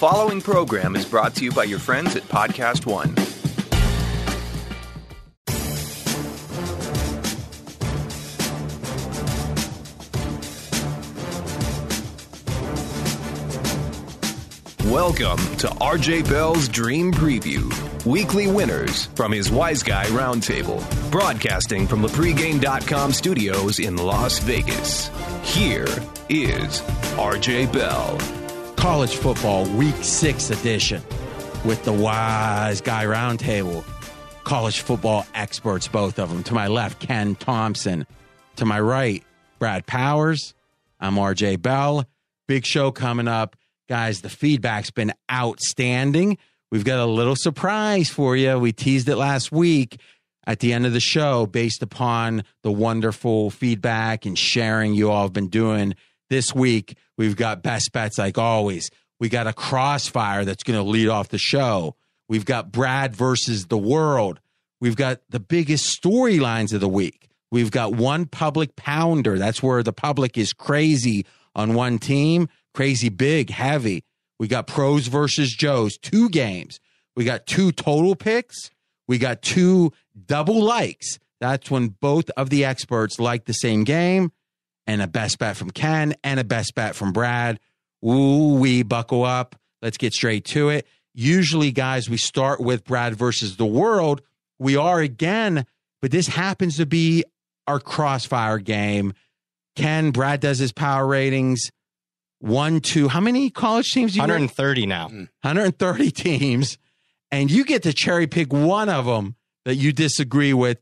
following program is brought to you by your friends at Podcast One. Welcome to RJ Bell's Dream Preview. Weekly winners from his Wise Guy Roundtable. Broadcasting from the pregame.com studios in Las Vegas. Here is RJ Bell. College football week six edition with the Wise Guy Roundtable. College football experts, both of them. To my left, Ken Thomson. To my right, Brad Powers. I'm RJ Bell. Big show coming up. Guys, the feedback's been outstanding. We've got a little surprise for you. We teased it last week at the end of the show based upon the wonderful feedback and sharing you all have been doing this week. We've got best bets like always. We got a crossfire that's going to lead off the show. We've got Brad versus the world. We've got the biggest storylines of the week. We've got one public pounder. That's where the public is crazy on one team crazy big, heavy. We got pros versus Joes, two games. We got two total picks. We got two double likes. That's when both of the experts like the same game, and a best bet from Ken and a best bet from Brad. Ooh, we buckle up. Let's get straight to it. Usually, guys, we start with Brad versus the world. We are again, but this happens to be our crossfire game. Ken, Brad does his power ratings one, two, how many college teams? do You 130 now. Hmm. 130 teams. And you get to cherry pick one of them that you disagree with.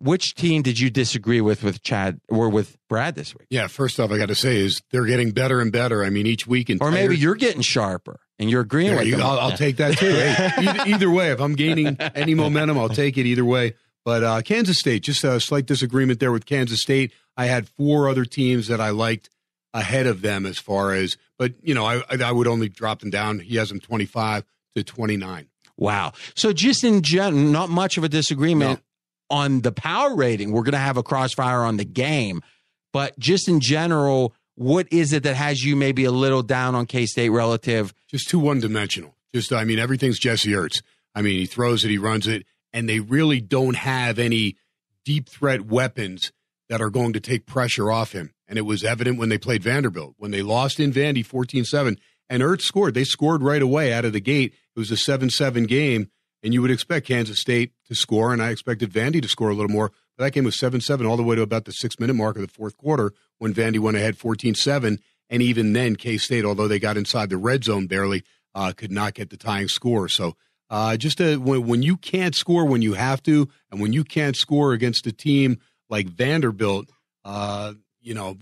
Which team did you disagree with with Chad or with Brad this week? Yeah, first off, I got to say is they're getting better and better. I mean, each week, and or maybe you're getting sharper and you're agreeing with you, them. I'll, I'll take that too. hey, either, either, way, if I'm gaining any momentum, I'll take it either way. But uh, Kansas State, just a slight disagreement there with Kansas State. I had four other teams that I liked ahead of them as far as, but you know, I I would only drop them down. He has them twenty five to twenty nine. Wow. So just in general, not much of a disagreement. On the power rating. We're going to have a crossfire on the game, but just in general, what is it that has you maybe a little down on K State relative? Just too one dimensional. Just I mean, everything's Jesse Ertz. I mean, he throws it, he runs it, and they really don't have any deep threat weapons that are going to take pressure off him. And it was evident when they played Vanderbilt. When they lost in Vandy 14 7, and Ertz scored. They scored right away out of the gate. It was a 7 7 game, and you would expect Kansas State to score, and I expected Vandy to score a little more. But that game was 7 7 all the way to about the six minute mark of the fourth quarter when Vandy went ahead 14 7. And even then, K State, although they got inside the red zone barely, uh, could not get the tying score. So uh, just a, when, when you can't score when you have to, and when you can't score against a team like Vanderbilt, uh, you know,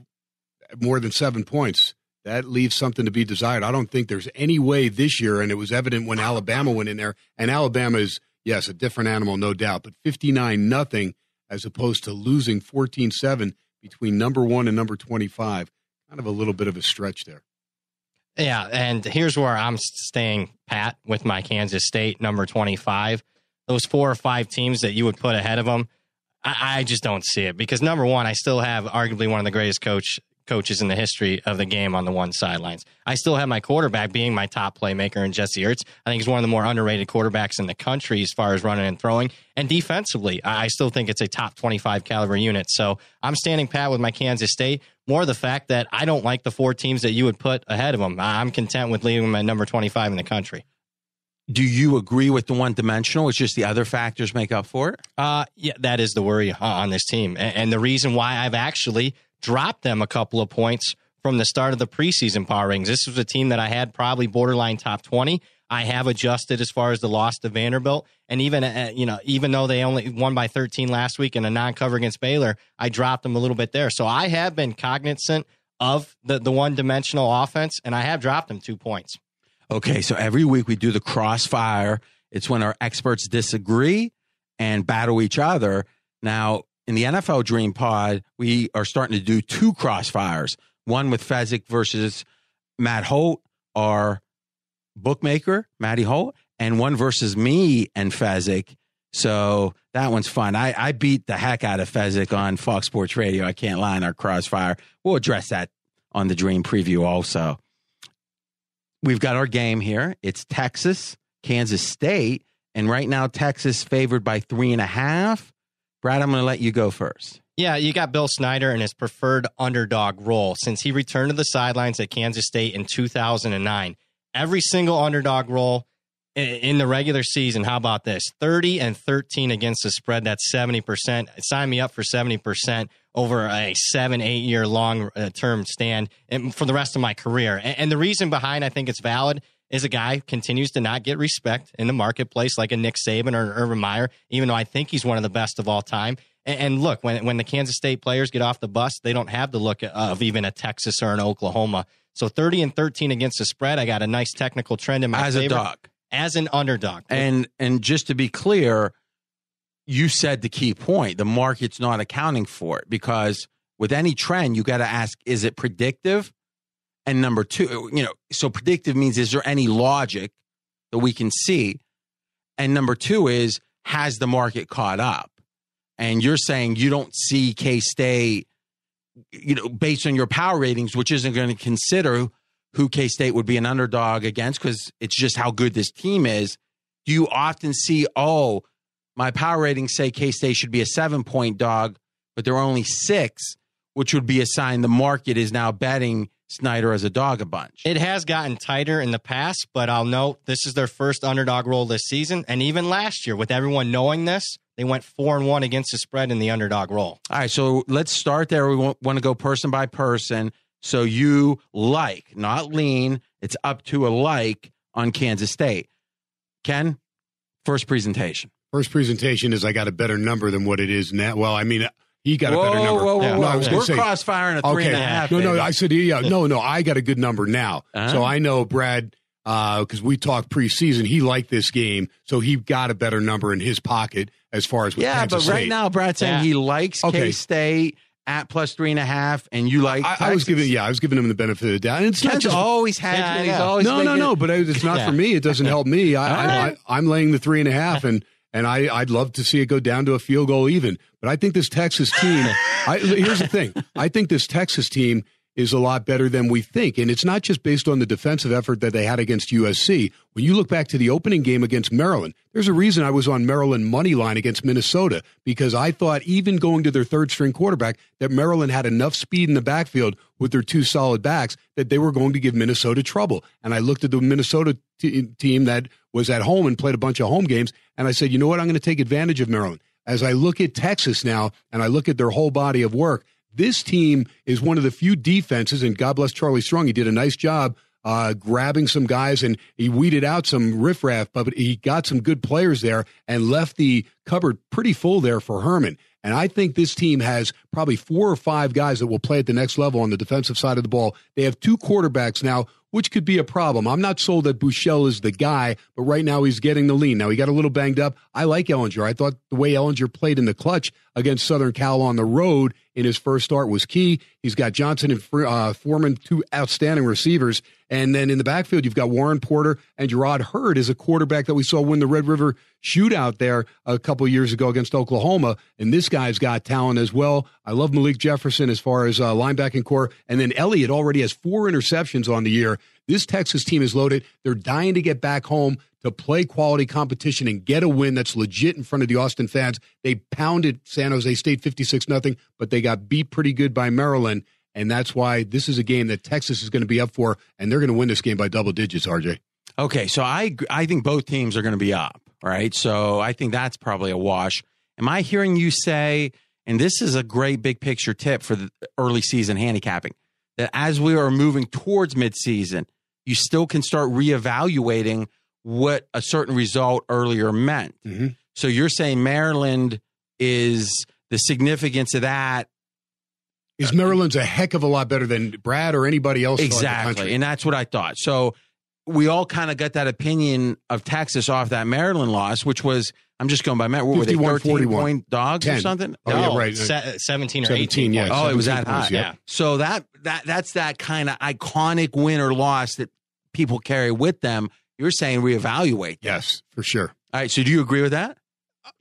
more than seven points, that leaves something to be desired. I don't think there's any way this year, and it was evident when Alabama went in there, and Alabama is, yes, a different animal, no doubt, but 59 nothing as opposed to losing 14 7 between number one and number 25. Kind of a little bit of a stretch there. Yeah, and here's where I'm staying pat with my Kansas State number 25. Those four or five teams that you would put ahead of them, I, I, just don't see it because number one, I still have arguably one of the greatest coach coaches in the history of the game on the one sidelines. I still have my quarterback being my top playmaker in Jesse Ertz. I think he's one of the more underrated quarterbacks in the country as far as running and throwing. And defensively, I still think it's a top 25 caliber unit. So I'm standing pat with my Kansas State. More the fact that I don't like the four teams that you would put ahead of them. I'm content with leaving them at number 25 in the country do you agree with the one dimensional? It's just the other factors make up for it. Uh, yeah, that is the worry on this team, and, and the reason why I've actually dropped them a couple of points from the start of the preseason power ratings. This was a team that I had probably borderline top twenty. I have adjusted as far as the loss to Vanderbilt, and even uh, you know, even though they only won by 13 last week in a non-cover against Baylor, I dropped them a little bit there. So I have been cognizant of the the one-dimensional offense, and I have dropped them two points. Okay, so every week we do the crossfire. It's when our experts disagree and battle each other. Now, in the NFL Dream Pod, we are starting to do two crossfires one with Fezzik versus Matt Holt, our bookmaker, Matty Holt, and one versus me and Fezzik. So that one's fun. I, I beat the heck out of Fezzik on Fox Sports Radio. I can't lie in our crossfire. We'll address that on the Dream Preview also. we've got our game here. It's Texas, Kansas State, and right now Texas favored by three and a half. Brad, I'm going to let you go first. Yeah, you got Bill Snyder in his preferred underdog role since he returned to the sidelines at Kansas State in 2009. Every single underdog role in the regular season, how about this? 30 and 13 against the spread. That's 70%. Sign me up for 70% over a seven, eight year long uh, term stand for the rest of my career. And the reason behind I think it's valid is a guy continues to not get respect in the marketplace like a Nick Saban or an Urban Meyer, even though I think he's one of the best of all time. And, look, when when the Kansas State players get off the bus, they don't have the look of even a Texas or an Oklahoma. So 30 and 13 against the spread, I got a nice technical trend in my as favor. a dog, as an underdog. And and just to be clear, you said the key point: the market's not accounting for it because with any trend, you got to ask: is it predictive? And number two, you know, so predictive means is there any logic that we can see? And number two is has the market caught up? And you're saying you don't see K State, you know, based on your power ratings, which isn't going to consider who K State would be an underdog against because it's just how good this team is. Do you often see, oh, my power ratings say K State should be a seven point dog, but they're only six, which would be a sign the market is now betting Snyder as a dog a bunch. It has gotten tighter in the past, but I'll note this is their first underdog role this season, and even last year, with everyone knowing this, they went four and one against the spread in the underdog role. All right, so let's start there. We want, want to go person by person. So you like, not lean. It's up to a like on Kansas State. Ken, first presentation. First presentation is I got a better number than what it is now. Well, I mean, he got whoa, a better number. Whoa, whoa, yeah. whoa. No, I was We're say, crossfiring a three okay. and a half. No, no, baby. I said, yeah, no, no, I got a good number now. Uh-huh. So I know Brad, because we talked preseason, he liked this game, so he got a better number in his pocket as far as with yeah, Kansas but right now, Brad's saying Yeah. he likes Okay. K State at plus three and a half, and you like. I, I was giving, yeah, I was giving him the benefit of the doubt. And it's not Ken's just always had. Yeah, I he's always no, no, making- no. But it's not Yeah. for me. It doesn't help me. I, I, right. I, I'm laying the three and a half, and and I, I'd love to see it go down to a field goal even. But I think this Texas team. I, here's the thing. I think this Texas team is a lot better than we think, and it's not just based on the defensive effort that they had against USC. When you look back to the opening game against Maryland, there's a reason I was on Maryland money line against Minnesota because I thought even going to their third string quarterback that Maryland had enough speed in the backfield with their two solid backs that they were going to give Minnesota trouble. And I looked at the Minnesota t- team that was at home and played a bunch of home games, and I said, you know what, I'm going to take advantage of Maryland. As I look at Texas now and I look at their whole body of work, this team is one of the few defenses, and God bless Charlie Strong. He did a nice job uh, grabbing some guys and he weeded out some riffraff, but he got some good players there and left the cupboard pretty full there for Herman. And I think this team has probably four or five guys that will play at the next level on the defensive side of the ball. They have two quarterbacks now, which could be a problem. I'm not sold that Buechele is the guy, but right now he's getting the lean. Now he got a little banged up. I like Ehlinger. I thought the way Ehlinger played in the clutch against Southern Cal on the road in his first start was key. He's got Johnson and uh, Foreman, two outstanding receivers. And then in the backfield, you've got Warren Porter and Jerrod Heard is a quarterback that we saw win the Red River shootout there a couple years ago against Oklahoma. And this guy's got talent as well. I love Malik Jefferson as far as uh, linebacking corps. And then Elliott already has four interceptions on the year. This Texas team is loaded. They're dying to get back home to play quality competition and get a win that's legit in front of the Austin fans. They pounded San Jose State 56 nothing, but they got beat pretty good by Maryland. And that's why this is a game that Texas is going to be up for, and they're going to win this game by double digits, RJ. Okay, so I I think both teams are going to be up, right? So I think that's probably a wash. Am I hearing you say, and this is a great big picture tip for the early season handicapping, that as we are moving towards midseason, you still can start reevaluating what a certain result earlier meant. Mhm. So you're saying Maryland is the significance of that Is Maryland's a heck of a lot better than Brad or anybody else? throughout the exactly country. and that's what i thought so we all kind of got that opinion of texas off that maryland loss which was i'm just going by Maryland. what were they 51, 13 41. point dogs or something Oh, yeah, right. se- 17 or 17, 18 yeah. oh it was 17 that high yeah. so that that that's that kind of iconic win or loss that people carry with them you're saying reevaluate Yes, for sure. all right so do you agree with that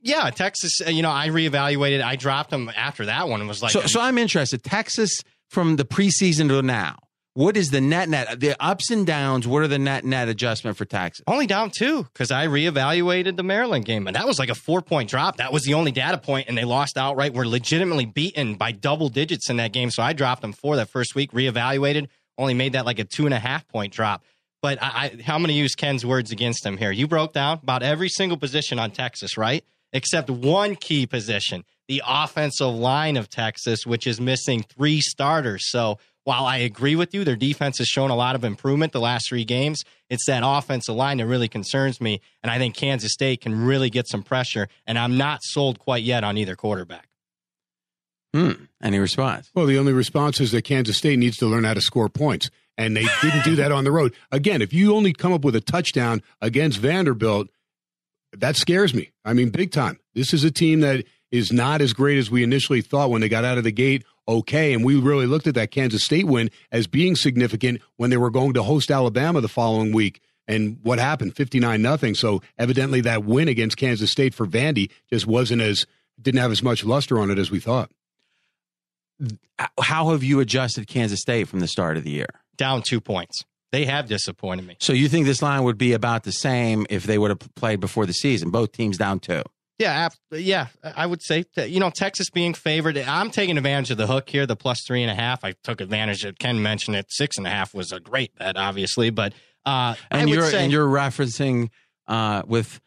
Yeah, Texas, uh, you know, I reevaluated. I dropped them after that one and was like, so, so i'm interested texas from the preseason to now What is the net net? The ups and downs. What are the net net adjustment for Texas? Only down two because I reevaluated the Maryland game, and that was like a four point drop. That was the only data point, and they lost outright. Were legitimately beaten by double digits in that game, so I dropped them for that first week. Reevaluated, only made that like a two and a half point drop. But I, I, I'm going to use Ken's words against him here. You broke down about every single position on Texas, right? Except one key position, the offensive line of Texas, which is missing three starters. So while I agree with you, their defense has shown a lot of improvement the last three games. It's that offensive line that really concerns me. And I think Kansas State can really get some pressure. And I'm not sold quite yet on either quarterback. Hmm. Any response? Well, the only response is that Kansas State needs to learn how to score points. And they didn't do that on the road. Again, if you only come up with a touchdown against Vanderbilt, that scares me. I mean, big time. This is a team that is not as great as we initially thought when they got out of the gate okay. And we really looked at that Kansas State win as being significant when they were going to host Alabama the following week. And what happened? 59 nothing. So evidently that win against Kansas State for Vandy just wasn't as, didn't have as much luster on it as we thought. How have you adjusted Kansas State from the start of the year? Down two points. They have disappointed me. So you think this line would be about the same if they would have played before the season? Both teams down two. Yeah, yeah, I would say that, you know Texas being favored. I'm taking advantage of the hook here, the plus three and a half. I took advantage of Ken mentioned it. Six and a half was a great bet, obviously, but uh, and you're say, and you're referencing uh, with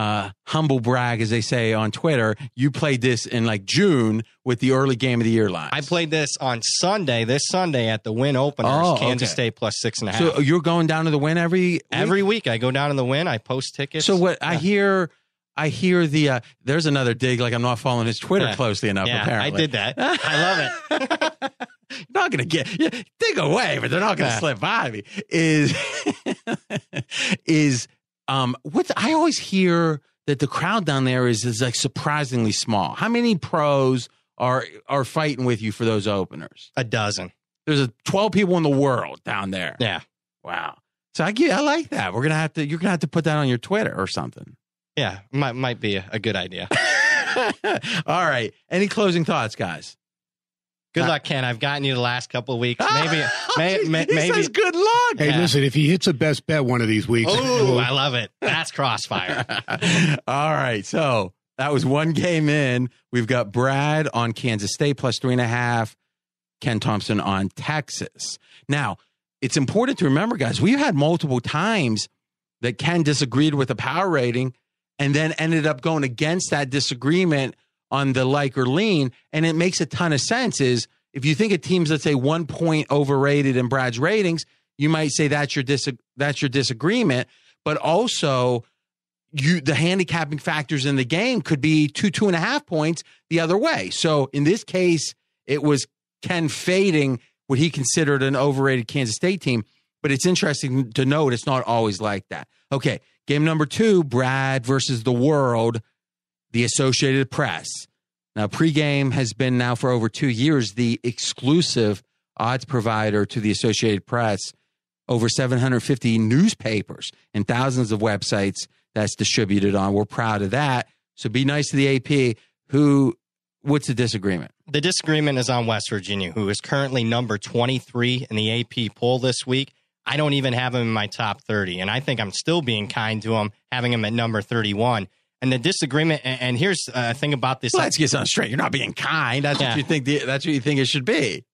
uh, humble brag, as they say on Twitter. You played this in like June with the early game of the year line. I played this on Sunday, this Sunday at the Wynn Openers, oh, Kansas okay. State plus six and a half. So you're going down to the Wynn every week? every week. I go down to the Wynn. I post tickets. So what yeah. I hear I hear the uh, there's another dig like I'm not following his Twitter yeah. closely enough. Yeah, apparently, I did that. I love it. not gonna get yeah, dig away, but they're not gonna yeah. slip by me. Is is um what I always hear that the crowd down there is is like surprisingly small. How many pros are are fighting with you for those openers? A dozen. There's a 12 people in the world down there. Yeah. Wow. So I get I like that. We're gonna have to you're gonna have to put that on your Twitter or something. Yeah, might might be a, a good idea. All right. Any closing thoughts, guys? Good luck, Ken. I've gotten you the last couple of weeks. Maybe, may, may, he maybe. Says good luck. Hey, yeah. listen, if he hits a best bet one of these weeks, oh, I love it. That's crossfire. All right, so that was one game in. We've got Brad on Kansas State plus three and a half. Ken Thomson on Texas. Now, it's important to remember, guys. We've had multiple times that Ken disagreed with a power rating and then ended up going against that disagreement on the like or lean. And it makes a ton of sense is if you think a team's, let's say, one point overrated in Brad's ratings, you might say that's your dis- that's your disagreement. But also you the handicapping factors in the game could be two, two and a half points the other way. So in this case, it was Ken fading what he considered an overrated Kansas State team. But it's interesting to note it's not always like that. Okay, Game number two, Brad versus the world, the Associated Press. Now, pregame has been now for over two years the exclusive odds provider to the Associated Press. Over 750 newspapers and thousands of websites that's distributed on. We're proud of that. So be nice to the AP. Who, what's the disagreement? The disagreement is on West Virginia, who is currently number 23 in the AP poll this week. I don't even have him in my top 30. And I think I'm still being kind to him, having him at number 31. And the disagreement, and here's uh, a thing about this. Well, let's get something straight. You're not being kind. That's yeah. what you think. The, that's what you think it should be.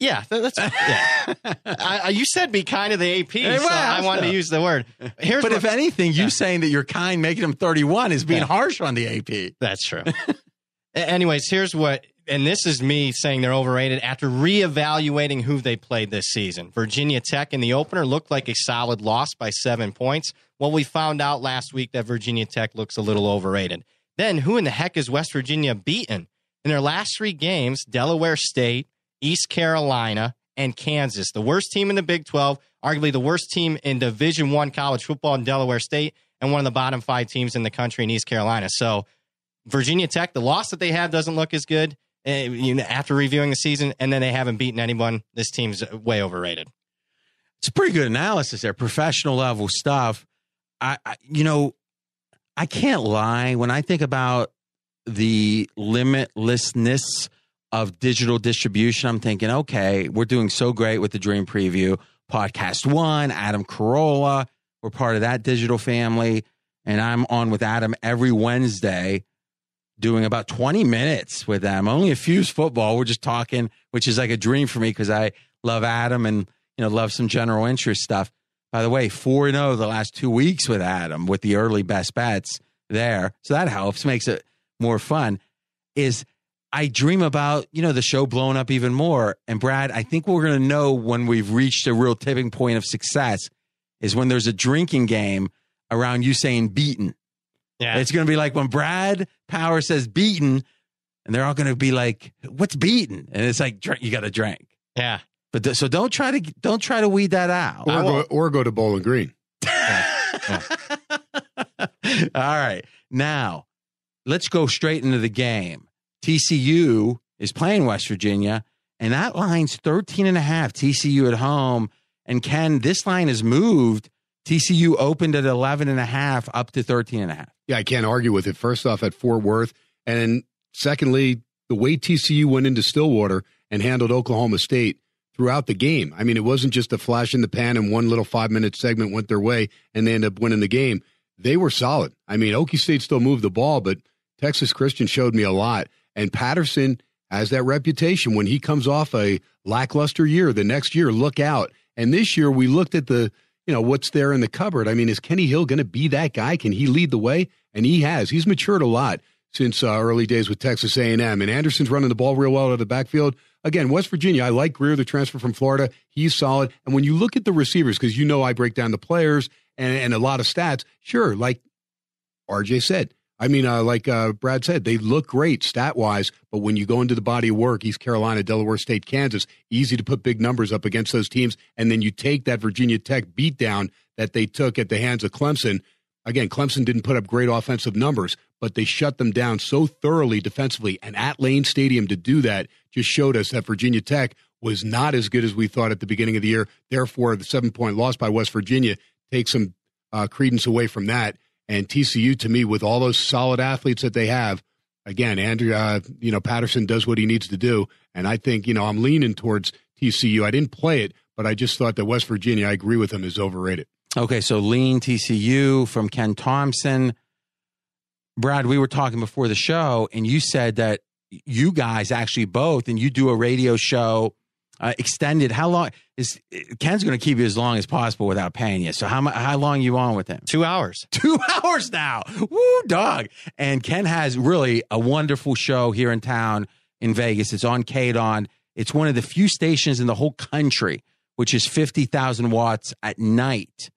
Yeah, that's yeah. I, you said be kind to the AP, hey, well, so I wanted to use the word. Here's but what, if anything, you yeah. saying that you're kind, making him 31 is being yeah. harsh on the AP. That's true. Anyways, here's what and this is me saying they're overrated after reevaluating who they played this season. Virginia Tech in the opener looked like a solid loss by seven points. Well, we found out last week that Virginia Tech looks a little overrated. Then, who in the heck is West Virginia beaten? In their last three games, Delaware State, East Carolina, and Kansas. The worst team in the Big 12, arguably the worst team in Division One college football in Delaware State, and one of the bottom five teams in the country in East Carolina. So, Virginia Tech, the loss that they have doesn't look as good. Eh, you know, after reviewing the season, and then they haven't beaten anyone. This team's way overrated. It's a pretty good analysis there, professional level stuff. I, I you know, I can't lie when I think about the limitlessness of digital distribution, I'm thinking, okay, we're doing so great with the Dream Preview. Podcast One, Adam Carolla, we're part of that digital family. And I'm on with Adam every Wednesday doing about 20 minutes with them. Only a Fuse football. We're just talking, which is like a dream for me because I love Adam and you know love some general interest stuff. By the way, 4 0 the last two weeks with Adam with the early best bets there. So that helps, makes it more fun. Is I dream about, you know, the show blowing up even more. And Brad, I think we're going to know when we've reached a real tipping point of success is when there's a drinking game around you saying beaten. Yeah. It's going to be like when Brad Power says beaten, and they're all going to be like, "What's beaten?" And it's like drink, you got to drink. Yeah. But th- so don't try to don't try to weed that out. Or go, or go to Bowling Green. all right, now let's go straight into the game. TCU is playing West Virginia, and that line's 13 and a half. TCU at home. And Ken, this line has moved. TCU opened at 11 and a half up to 13 and a half. Yeah, I can't argue with it. First off, at Fort Worth. And secondly, the way TCU went into Stillwater and handled Oklahoma State throughout the game. I mean, it wasn't just a flash in the pan and one little five minute segment went their way and they ended up winning the game. They were solid. I mean, Okie State still moved the ball, but Texas Christian showed me a lot. And Patterson has that reputation. When he comes off a lackluster year, the next year, look out. And this year, we looked at the, you know, what's there in the cupboard. I mean, is Kenny Hill going to be that guy? Can he lead the way? And he has. He's matured a lot since uh, early days with Texas A&M. And Anderson's running the ball real well out of the backfield. Again, West Virginia, I like Grier, the transfer from Florida. He's solid. And when you look at the receivers, because you know I break down the players and, and a lot of stats, sure, like RJ said, I mean, uh, like uh, Brad said, they look great stat wise, but when you go into the body of work, East Carolina, Delaware State, Kansas, easy to put big numbers up against those teams. And then you take that Virginia Tech beatdown that they took at the hands of Clemson. Again, Clemson didn't put up great offensive numbers, but they shut them down so thoroughly defensively. And at Lane Stadium to do that just showed us that Virginia Tech was not as good as we thought at the beginning of the year. Therefore, the seven point loss by West Virginia takes some uh, credence away from that. And TCU, to me, with all those solid athletes that they have, again, Andrew, uh, you know, Patterson does what he needs to do. And I think, you know, I'm leaning towards TCU. I didn't play it, but I just thought that West Virginia, I agree with him, is overrated. Okay, so lean TCU from Ken Thomson. Brad, we were talking before the show, and you said that you guys actually both, and you do a radio show uh, extended. How long is Ken's going to keep you as long as possible without paying you? So how how long you on with him? Two hours. Two hours now. Woo, dog. And Ken has really a wonderful show here in town in Vegas. It's on KDON. It's one of the few stations in the whole country which is fifty thousand watts at night,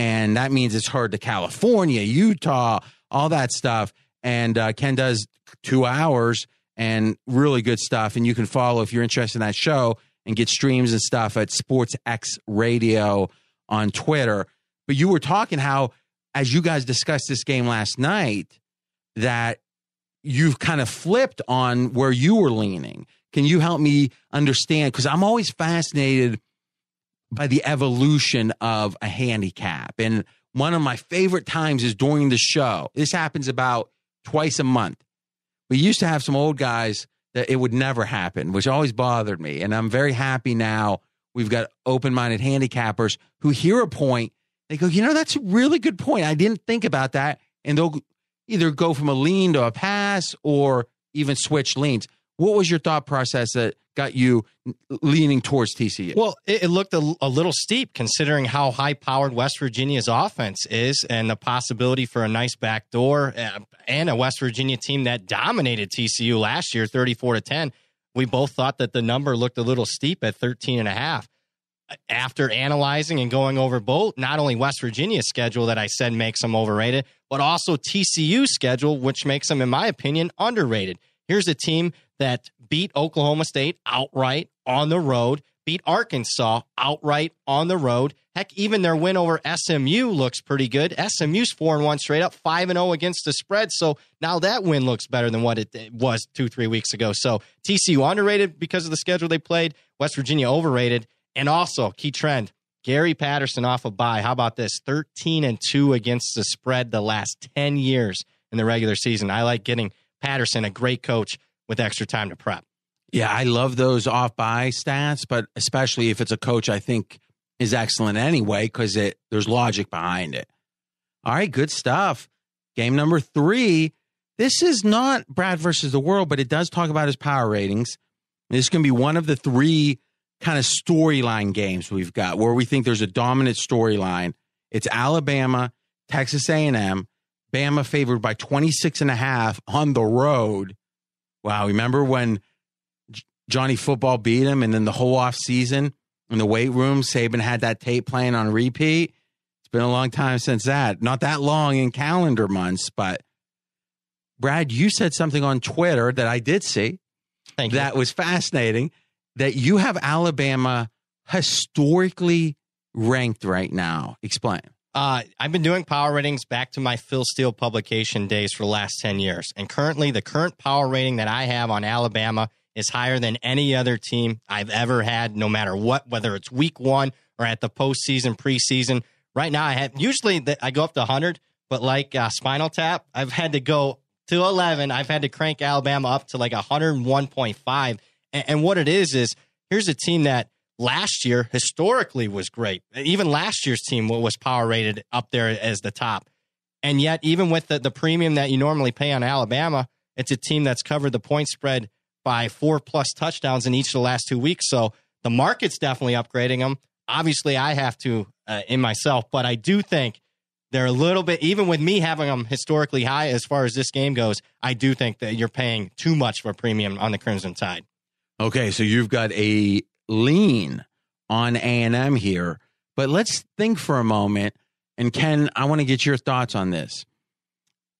and that means it's hard to California, Utah, all that stuff. And uh, Ken does two hours and really good stuff. And you can follow if you're interested in that show and get streams and stuff at Sports X Radio on Twitter. But you were talking how, as you guys discussed this game last night, that you've kind of flipped on where you were leaning. Can you help me understand? Because I'm always fascinated by the evolution of a handicap. And one of my favorite times is during the show. This happens about twice a month. We used to have some old guys that it would never happen, which always bothered me. And I'm very happy now we've got open minded handicappers who hear a point. They go, you know, that's a really good point. I didn't think about that. And they'll either go from a lean to a pass or even switch leans. What was your thought process that got you leaning towards TCU? Well, it, it looked a, a, little steep considering how high powered West Virginia's offense is and the possibility for a nice backdoor uh, and a West Virginia team that dominated TCU last year 34 to 10. We both thought that the number looked a little steep at 13 and a half. After analyzing and going over both, not only West Virginia's schedule that I said makes them overrated, but also TCU's schedule, which makes them, in my opinion, underrated. Here's a team that beat Oklahoma State outright on the road, beat Arkansas outright on the road. Heck, even their win over SMU looks pretty good. SMU's 4 and 1 straight up, 5 and 0 against the spread. So now that win looks better than what it was 2 3 weeks ago. So TCU underrated because of the schedule they played, West Virginia overrated, and also key trend Gary Patterson off a bye. How about this? 13 and 2 against the spread the last 10 years in the regular season. I like getting Patterson, a great coach, with extra time to prep. Yeah, I love those off bye stats, but especially if it's a coach I think is excellent anyway, because it there's logic behind it. All right, good stuff. Game number three. This is not Brad versus the world, but it does talk about his power ratings. This can be one of the three kind of storyline games we've got where we think there's a dominant storyline. It's Alabama, Texas A&M, Bama favored by 26 and a half on the road. Wow, remember when Johnny Football beat him and then the whole off season in the weight room, Saban had that tape playing on repeat. It's been a long time since that. Not that long in calendar months, but Brad, you said something on Twitter that I did see Thank you. that was fascinating that you have Alabama historically ranked right now. Explain. Uh, I've been doing power ratings back to my Phil Steele publication days for the last 10 years. And currently, the current power rating that I have on Alabama is higher than any other team I've ever had, no matter what, whether it's week one or at the postseason, preseason. Right now, I have usually the, I go up to 100, but like uh, Spinal Tap, I've had to go to 11. I've had to crank Alabama up to like 101.5. And, and what it is, is here's a team that last year historically was great. Even last year's team was power rated up there as the top. And yet, even with the, the premium that you normally pay on Alabama, it's a team that's covered the point spread by four plus touchdowns in each of the last two weeks. So the market's definitely upgrading them. Obviously, I have to uh, in myself, but I do think they're a little bit, even with me having them historically high as far as this game goes, I do think that you're paying too much for a premium on the Crimson Tide. Okay, so you've got a lean on A&M here, but let's think for a moment. And Ken, I want to get your thoughts on this.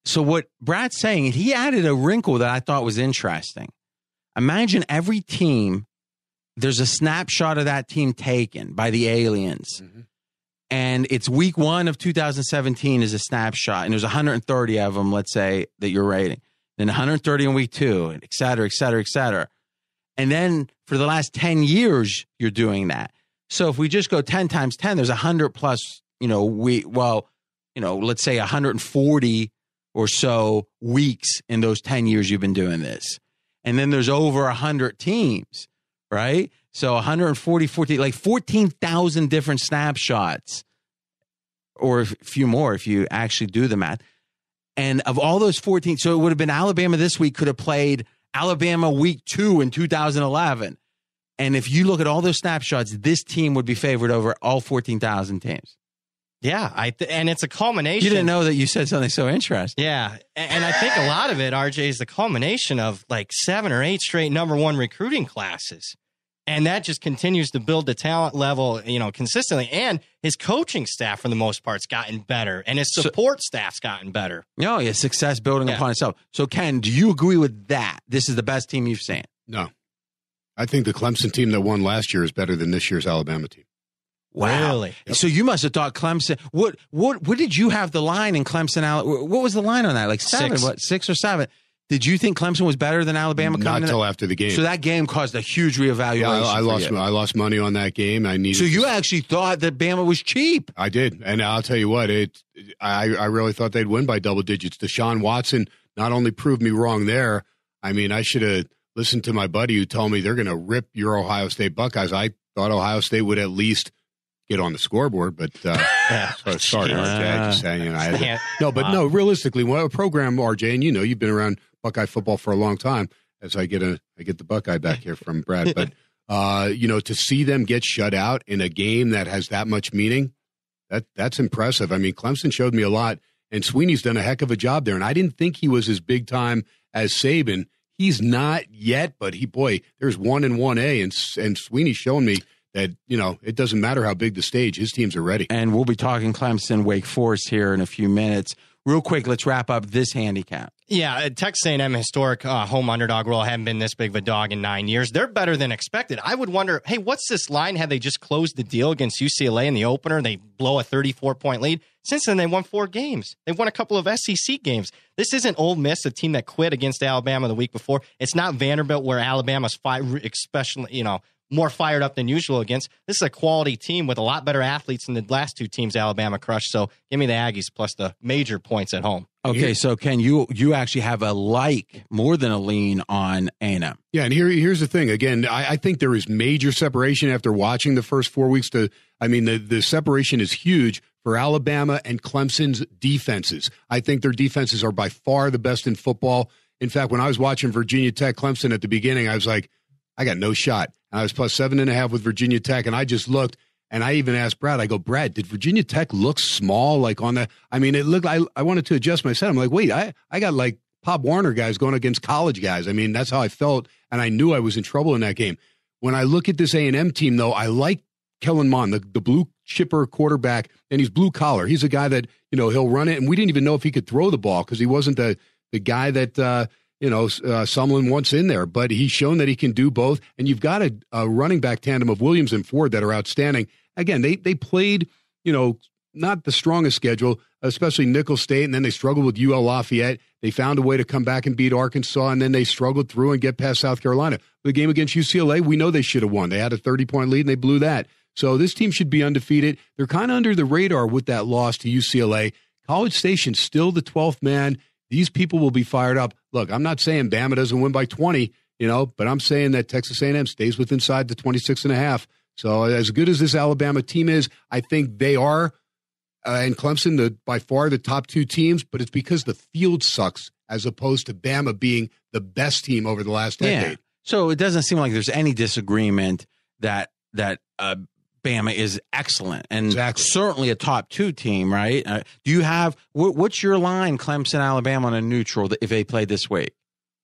So what Brad's saying, he added a wrinkle that I thought was interesting. Imagine every team, there's a snapshot of that team taken by the aliens. Mhm. And it's week one of 2017 is a snapshot. And there's 130 of them, let's say, that you're rating. Then 130 in week two, et cetera, et cetera, et cetera. And then for the last 10 years, you're doing that. So if we just go 10 times 10, there's 100 plus, you know, we, well, you know, let's say 140 or so weeks in those 10 years you've been doing this. And then there's over 100 teams, right? So 140, 40, like 14,000 different snapshots or a few more if you actually do the math. And of all those 14, so it would have been Alabama this week could have played Alabama week two in 2011. And if you look at all those snapshots, this team would be favored over all 14,000 teams. Yeah, I th- and it's a culmination. You didn't know that you said something so interesting. Yeah, and, and I think a lot of it, RJ, is the culmination of like seven or eight straight number one recruiting classes, and that just continues to build the talent level, you know, consistently. And his coaching staff, for the most part, has gotten better, and his So- support staff's gotten better. No, yeah, success building Yeah. upon itself. So, Ken, do you agree with that? This is the best team you've seen. No. I think the Clemson team that won last year is better than this year's Alabama team. Wow. Really? So you must have thought Clemson. What what what did you have the line in Clemson? Al- What was the line on that? Like seven? Six. What six or seven? Did you think Clemson was better than Alabama Not coming until after the game. So that game caused a huge reevaluation. yeah, I, I lost. you. I lost money on that game. I needed. So you to- actually thought that Bama was cheap? I did, and I'll tell you what. It. I. I really thought they'd win by double digits. Deshaun Watson not only proved me wrong there. I mean, I should have listened to my buddy who told me they're going to rip your Ohio State Buckeyes. I thought Ohio State would at least get on the scoreboard, but uh, Yeah. so sorry, RJ. I just saying. You know, I had to- no, but Wow. no. Realistically, what a program, RJ, and you know, you've been around Buckeye football for a long time. As I get a, I get the Buckeye back here from Brad, but uh, you know, to see them get shut out in a game that has that much meaning, that that's impressive. I mean, Clemson showed me a lot, and Swinney's done a heck of a job there. And I didn't think he was as big time as Saban. He's not yet, but he boy, there's one and one A, and and Swinney's showing me that you know it doesn't matter how big the stage, his teams are ready. And we'll be talking Clemson, Wake Forest here in a few minutes. Real quick, let's wrap up this handicap. Yeah, Texas A&M historic uh, home underdog role haven't been this big of a dog in nine years. They're better than expected. I would wonder, hey, what's this line? Had they just closed the deal against UCLA in the opener? They blow a 34 point lead. Since then, they won four games. They won a couple of SEC games. This isn't Ole Miss, a team that quit against Alabama the week before. It's not Vanderbilt, where Alabama's five, especially you know more fired up than usual against. This is a quality team with a lot better athletes than the last two teams Alabama crushed. So give me the Aggies plus the major points at home. Okay, so Ken, you you actually have a like more than a lean on A&M. Yeah, and here here's the thing. Again, I, I think there is major separation after watching the first four weeks. To I mean, the the separation is huge for Alabama and Clemson's defenses. I think their defenses are by far the best in football. In fact, when I was watching Virginia Tech Clemson at the beginning, I was like, I got no shot. I was plus seven and a half with Virginia Tech, and I just looked and I even asked Brad, I go, Brad, did Virginia Tech look small? Like on the, I mean, it looked, I, I wanted to adjust my set. I'm like, wait, I, I got like Pop Warner guys going against college guys. I mean, that's how I felt. And I knew I was in trouble in that game. When I look at this A&M team, though, I like Kellen Mond, the, the blue chipper quarterback, and he's blue collar. He's a guy that, you know, he'll run it. And we didn't even know if he could throw the ball because he wasn't the, the guy that, uh, you know, uh, Sumlin wants in there, but he's shown that he can do both. And you've got a, a running back tandem of Williams and Ford that are outstanding again, they they played, you know, not the strongest schedule, especially Nicholls State, and then they struggled with UL Lafayette. They found a way to come back and beat Arkansas, and then they struggled through and get past South Carolina. The game against UCLA, we know they should have won. They had a 30 point lead and they blew that. So this team should be undefeated. They're kind of under the radar with that loss to UCLA. College Station still the 12th man. These people will be fired up. Look, I'm not saying Bama doesn't win by 20, you know, but I'm saying that Texas A&M stays with inside the 26 and a half. So as good as this Alabama team is, I think they are, uh, and Clemson, the by far the top two teams. But it's because the field sucks, as opposed to Bama being the best team over the last decade. Yeah. So it doesn't seem like there's any disagreement that that uh, Bama is excellent and exactly. certainly a top two team, right? Uh, do you have wh- what's your line, Clemson, Alabama on a neutral if they play this week?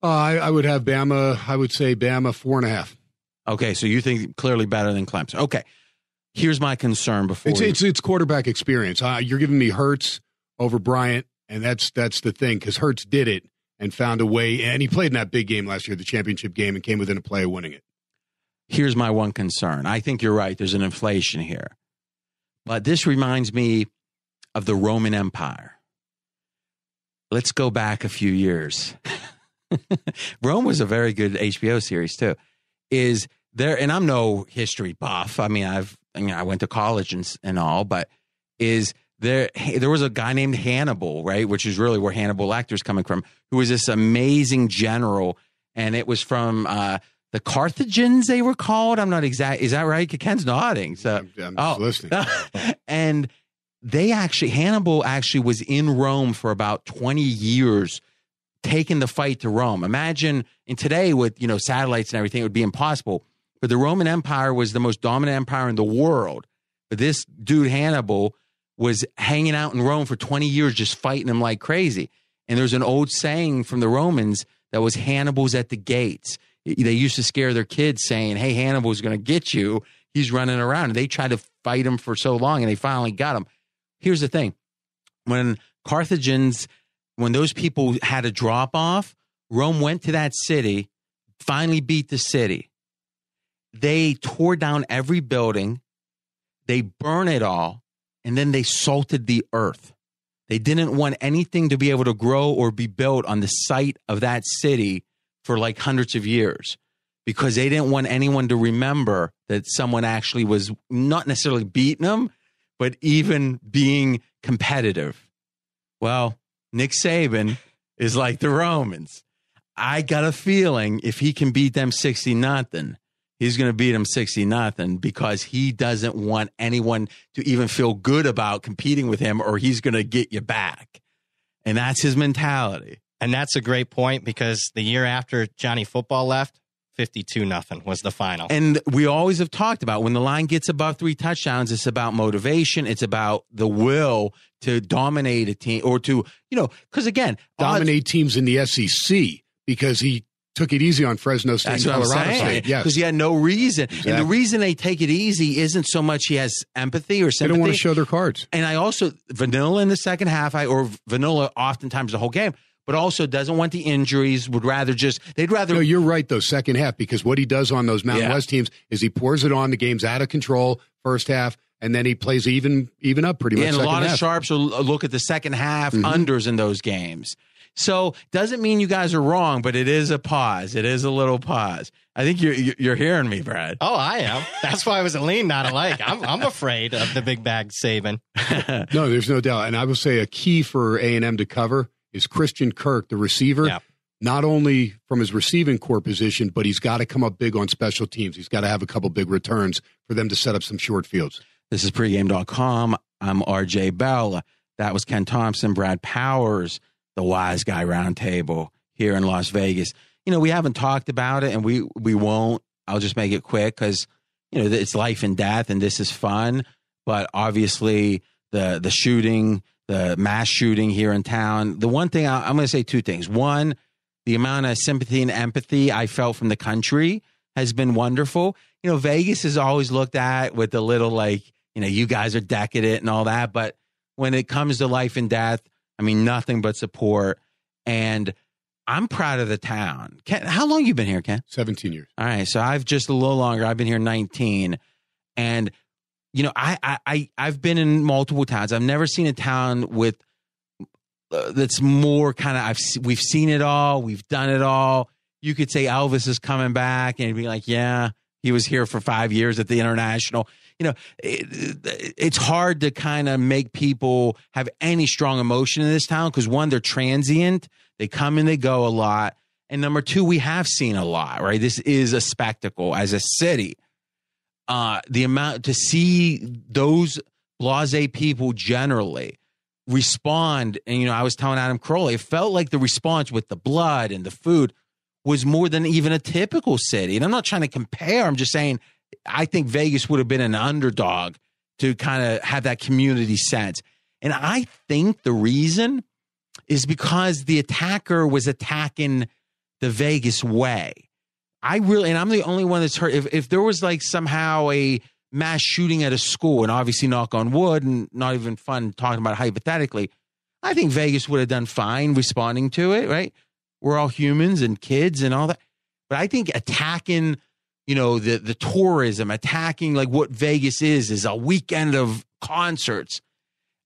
Uh, I, I would have Bama. I would say Bama four and a half. Okay, so you think clearly better than Clemson. Okay, here's my concern before it's it's, it's quarterback experience. Uh, you're giving me Hurts over Bryant, and that's that's the thing because Hurts did it and found a way, and he played in that big game last year, the championship game, and came within a play of winning it. Here's my one concern. I think you're right. There's an inflation here, but this reminds me of the Roman Empire. Let's go back a few years. Rome was a very good HBO series too. Is there and I'm no history buff. I mean, I've I, mean, I went to college and and all, but is there there was a guy named Hannibal, right? Which is really where Hannibal Lecter's coming from, who was this amazing general, and it was from uh, the Carthagins. They were called. I'm not exact. Is that right? Ken's nodding. So I'm, oh. listening. and they actually Hannibal actually was in Rome for about 20 years taking the fight to Rome. Imagine in today with, you know, satellites and everything, it would be impossible. But the Roman Empire was the most dominant empire in the world. But this dude, Hannibal, was hanging out in Rome for 20 years, just fighting them like crazy. And there's an old saying from the Romans that was Hannibal's at the gates. They used to scare their kids saying, Hey, Hannibal's going to get you. He's running around. And they tried to fight him for so long and they finally got him. Here's the thing when Carthagins when those people had a drop off, Rome went to that city, finally beat the city. They tore down every building, they burned it all, and then they salted the earth. They didn't want anything to be able to grow or be built on the site of that city for like hundreds of years because they didn't want anyone to remember that someone actually was not necessarily beating them, but even being competitive. Well, Nick Saban is like the Romans. I got a feeling if he can beat them 60 nothing, he's going to beat them 60 nothing because he doesn't want anyone to even feel good about competing with him or he's going to get you back. And that's his mentality. And that's a great point because the year after Johnny Football left, 52 nothing was the final. And we always have talked about when the line gets above three touchdowns, it's about motivation. It's about the will to dominate a team or to, you know, because again, dominate odds, teams in the SEC because he took it easy on Fresno State That's and Colorado State. Yes. Because he had no reason. Exactly. And the reason they take it easy isn't so much he has empathy or sympathy. They don't want to show their cards. And I also, vanilla in the second half, I or vanilla oftentimes the whole game but also doesn't want the injuries. Would rather just they'd rather. No, you're right though. Second half because what he does on those Mountain yeah. West teams is he pours it on. The game's out of control first half, and then he plays even even up pretty much. Yeah, and a lot half. of sharps will look at the second half mm-hmm. unders in those games. So doesn't mean you guys are wrong, but it is a pause. It is a little pause. I think you're you're hearing me, Brad. Oh, I am. That's why I was a lean, not a like. I'm I'm afraid of the big bag Saban. no, there's no doubt. And I will say a key for A and M to cover is Christian Kirk, the receiver. Yeah. Not only from his receiving corps position, but he's got to come up big on special teams. He's got to have a couple big returns for them to set up some short fields. This is pregame.com. I'm RJ Bell. That was Ken Thomson, Brad Powers, the Wise Guy Roundtable here in Las Vegas. You know, we haven't talked about it and we we won't. I'll just make it quick because you know it's life and death and this is fun. But obviously, the the shooting, the mass shooting here in town. The one thing I, I'm going to say two things. One, the amount of sympathy and empathy I felt from the country has been wonderful. You know, Vegas is always looked at with the little like, you know, you guys are decadent and all that, but when it comes to life and death, I mean, nothing but support. And I'm proud of the town. Ken, how long you been here, Ken? 17 years. All right, so I've just a little longer. I've been here 19, and you know, I I, I I've been in multiple towns. I've never seen a town with uh, that's more kind of. I've we've seen it all. We've done it all. You could say Elvis is coming back, and be like, yeah, he was here for five years at the International. You know, it, it's hard to kind of make people have any strong emotion in this town because one, they're transient. They come and they go a lot. And number two, we have seen a lot, right? This is a spectacle as a city. Uh, the amount to see those blase people generally respond, and you know, I was telling Adam Crowley, it felt like the response with the blood and the food was more than even a typical city. And I'm not trying to compare, I'm just saying I think Vegas would have been an underdog to kind of have that community sense. And I think the reason is because the attacker was attacking the Vegas way. I really, and I'm the only one that's heard. If, if there was like somehow a mass shooting at a school, and obviously knock on wood, and not even fun talking about hypothetically, I think Vegas would have done fine responding to it, right? We're all humans and kids and all that. But I think attacking, you know, the the tourism, attacking like what Vegas is, is a weekend of concerts,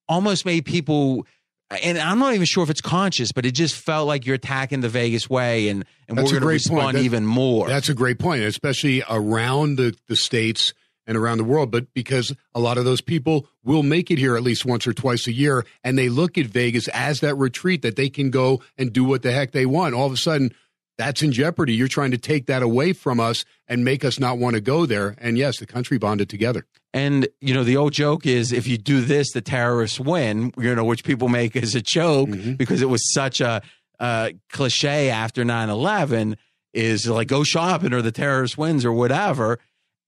almost made people and I'm not even sure if it's conscious, but it just felt like you're attacking the Vegas way, and and That's we're going to respond even more. That's a great point, especially around the, the states and around the world. But because a lot of those people will make it here at least once or twice a year, and they look at Vegas as that retreat that they can go and do what the heck they want. All of a sudden, that's in jeopardy. You're trying to take that away from us and make us not want to go there. And yes, the country bonded together. And you know, the old joke is if you do this, the terrorists win. You know, which people make as a joke Mhm. because it was such a uh, cliche after 9-11 is like go shopping or the terrorist wins or whatever.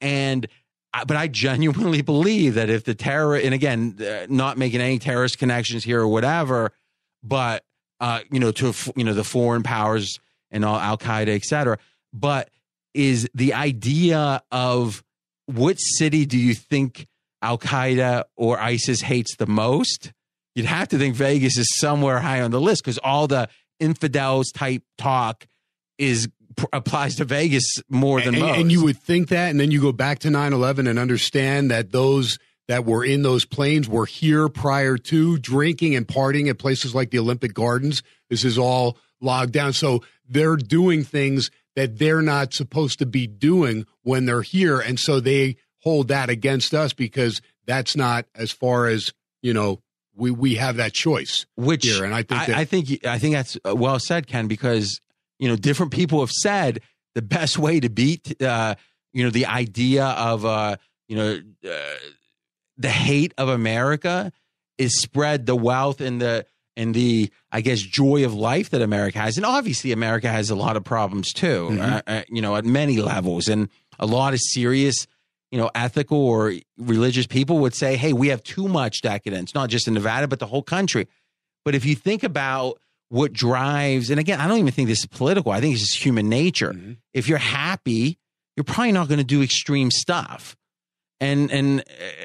And but I genuinely believe that if the terror and again, uh, not making any terrorist connections here or whatever, but uh, you know, to you know the foreign powers and all Al Qaeda, et cetera, but is the idea of what city do you think Al Qaeda or ISIS hates the most? You'd have to think Vegas is somewhere high on the list because all the infidels type talk is applies to Vegas more than and, most. and you would think that, and then you go back to 9 11 and understand that those that were in those planes were here prior to drinking and partying at places like the Olympic Gardens. This is all logged down. So they're doing things that they're not supposed to be doing when they're here. And so they hold that against us because that's not as far as, you know, we, we have that choice which here. And I think that I, I think I think that's uh, well said, Ken, because you know different people have said the best way to beat uh, you know the idea of uh, you know uh, the hate of America is spread the wealth and the and the I guess joy of life that America has, and obviously America has a lot of problems too, Mhm. uh, uh, you know, at many levels, and a lot of serious you know, ethical or religious people would say, hey, we have too much decadence, not just in Nevada, but the whole country. But if you think about what drives, and again, I don't even think this is political, I think it's just human nature. Mhm. If you're happy, you're probably not going to do extreme stuff. And and uh,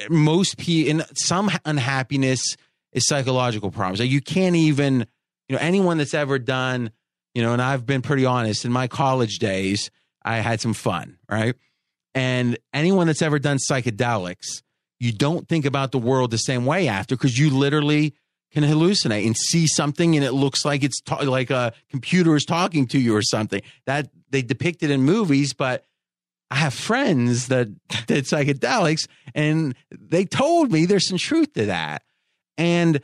most people, and some unhappiness is psychological problems. Like you can't even, you know, anyone that's ever done, you know, and I've been pretty honest in my college days, I had some fun, right? And anyone that's ever done psychedelics, you don't think about the world the same way after because you literally can hallucinate and see something and it looks like it's ta- like a computer is talking to you or something that they depict it in movies but i have friends that did psychedelics and they told me there's some truth to that and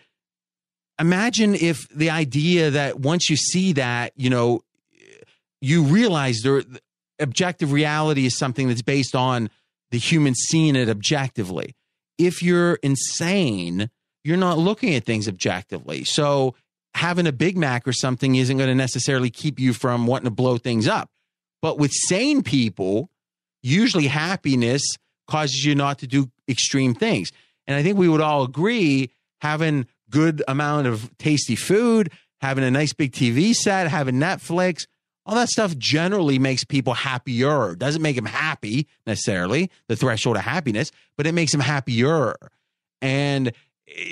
imagine if the idea that once you see that you know you realize there objective reality is something that's based on the human seeing it objectively if you're insane you're not looking at things objectively. So having a Big Mac or something isn't going to necessarily keep you from wanting to blow things up. But with sane people, usually happiness causes you not to do extreme things. And I think we would all agree having good amount of tasty food, having a nice big TV set, having Netflix, all that stuff generally makes people happier. Doesn't make them happy necessarily, the threshold of happiness, but it makes them happier. And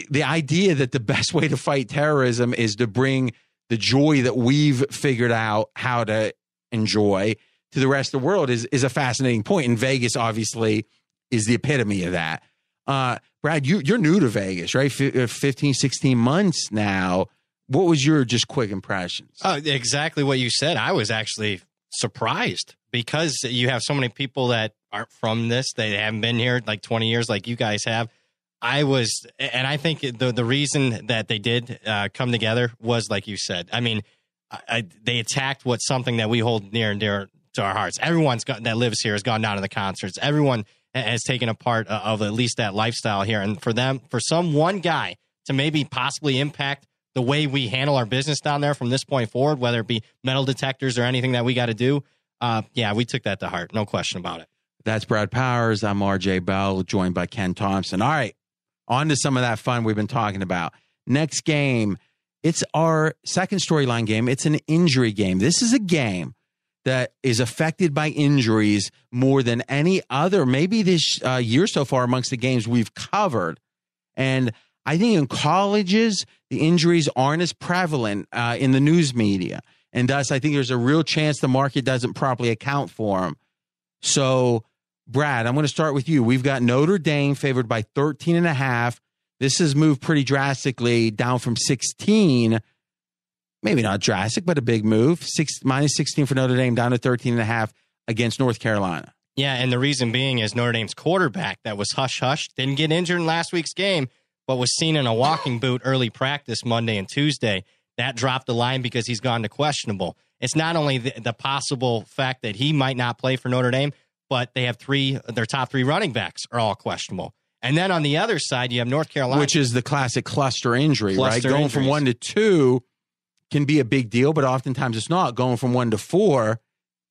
the idea that the best way to fight terrorism is to bring the joy that we've figured out how to enjoy to the rest of the world is is a fascinating point. And Vegas obviously is the epitome of that. Uh, Brad, you, you're new to Vegas, right? F- uh, 15, 16 months now. What was your just quick impressions? Uh, exactly what you said. I was actually surprised because you have so many people that aren't from this. They haven't been here like 20 years like you guys have. I was, and I think the the reason that they did uh, come together was like you said. I mean, I, they attacked what's something that we hold near and dear to our hearts. Everyone's got, that lives here has gone down to the concerts. Everyone has taken a part of at least that lifestyle here. And for them, for some one guy to maybe possibly impact the way we handle our business down there from this point forward, whether it be metal detectors or anything that we got to do, uh, yeah, we took that to heart. No question about it. That's Brad Powers. I'm RJ Bell, joined by Ken Thomson. All right on to some of that fun we've been talking about. Next game, it's our second storyline game. It's an injury game. This is a game that is affected by injuries more than any other, maybe this uh, year so far amongst the games we've covered. And I think in colleges, the injuries aren't as prevalent uh, in the news media. And thus, I think there's a real chance the market doesn't properly account for them. So Brad, I'm going to start with you. We've got Notre Dame favored by 13 and a half. This has moved pretty drastically down from 16. Maybe not drastic, but a big move. Six minus 16 for Notre Dame down to 13 and a half against North Carolina. Yeah, and the reason being is Notre Dame's quarterback that was hush hush didn't get injured in last week's game, but was seen in a walking boot early practice Monday and Tuesday. That dropped the line because he's gone to questionable. It's not only the, the possible fact that he might not play for Notre Dame, but they have three, their top three running backs are all questionable. And then on the other side, you have North Carolina, which is the classic cluster injury, cluster right? Going injuries. from one to two can be a big deal, but oftentimes it's not. Going from one to four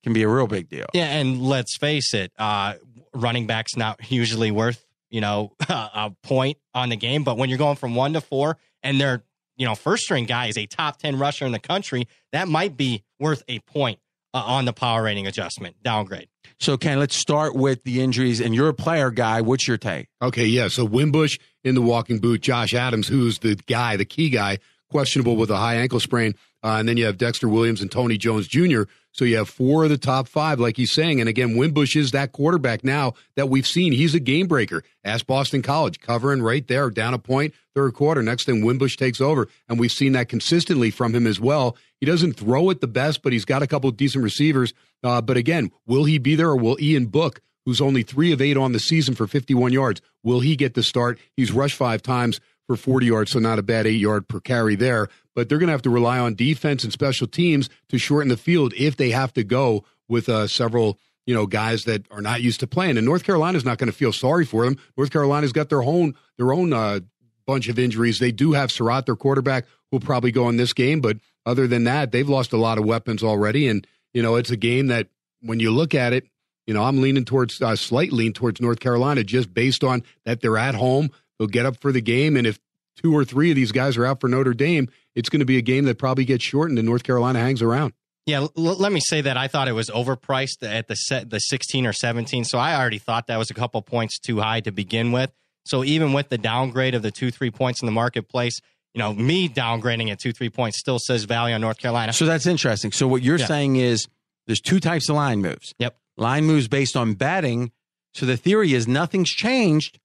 can be a real big deal. Yeah, and let's face it, uh, running backs not usually worth you know a point on the game, but when you're going from one to four and their you know first string guy is a top ten rusher in the country, that might be worth a point uh, on the power rating adjustment downgrade. So, Ken, let's start with the injuries. And you're a player guy. What's your take? Okay, yeah. So Wimbush in the walking boot, Josh Adams, who's the guy, the key guy, questionable with a high ankle sprain. Uh, and then you have Dexter Williams and Tony Jones Jr. So you have four of the top five, like he's saying. And again, Wimbush is that quarterback now that we've seen. He's a game breaker. Ask Boston College, covering right there, down a point, third quarter. Next thing, Wimbush takes over. And we've seen that consistently from him as well. He doesn't throw it the best, but he's got a couple of decent receivers. Uh, but again, will he be there or will Ian Book, who's only three of eight on the season for 51 yards, will he get the start? He's rushed five times for 40 yards, so not a bad eight yard per carry there. But they're going to have to rely on defense and special teams to shorten the field if they have to go with uh, several you know guys that are not used to playing. And North Carolina's not going to feel sorry for them. North Carolina's got their own their own uh, bunch of injuries. They do have Surratt, their quarterback, who will probably go in this game, but other than that, they've lost a lot of weapons already. And you know, it's a game that when you look at it, you know, I'm leaning towards uh, slight lean towards North Carolina just based on that they're at home. They'll get up for the game, and if two or three of these guys are out for Notre Dame, it's going to be a game that probably gets shortened, and North Carolina hangs around. Yeah, l- let me say that I thought it was overpriced at the set, the 16 or 17. So I already thought that was a couple points too high to begin with. So even with the downgrade of the two three points in the marketplace, you know, me downgrading at two three points still says value on North Carolina. So that's interesting. So what you're Yeah. saying is there's two types of line moves. Yep. Line moves based on betting. So the theory is nothing's changed,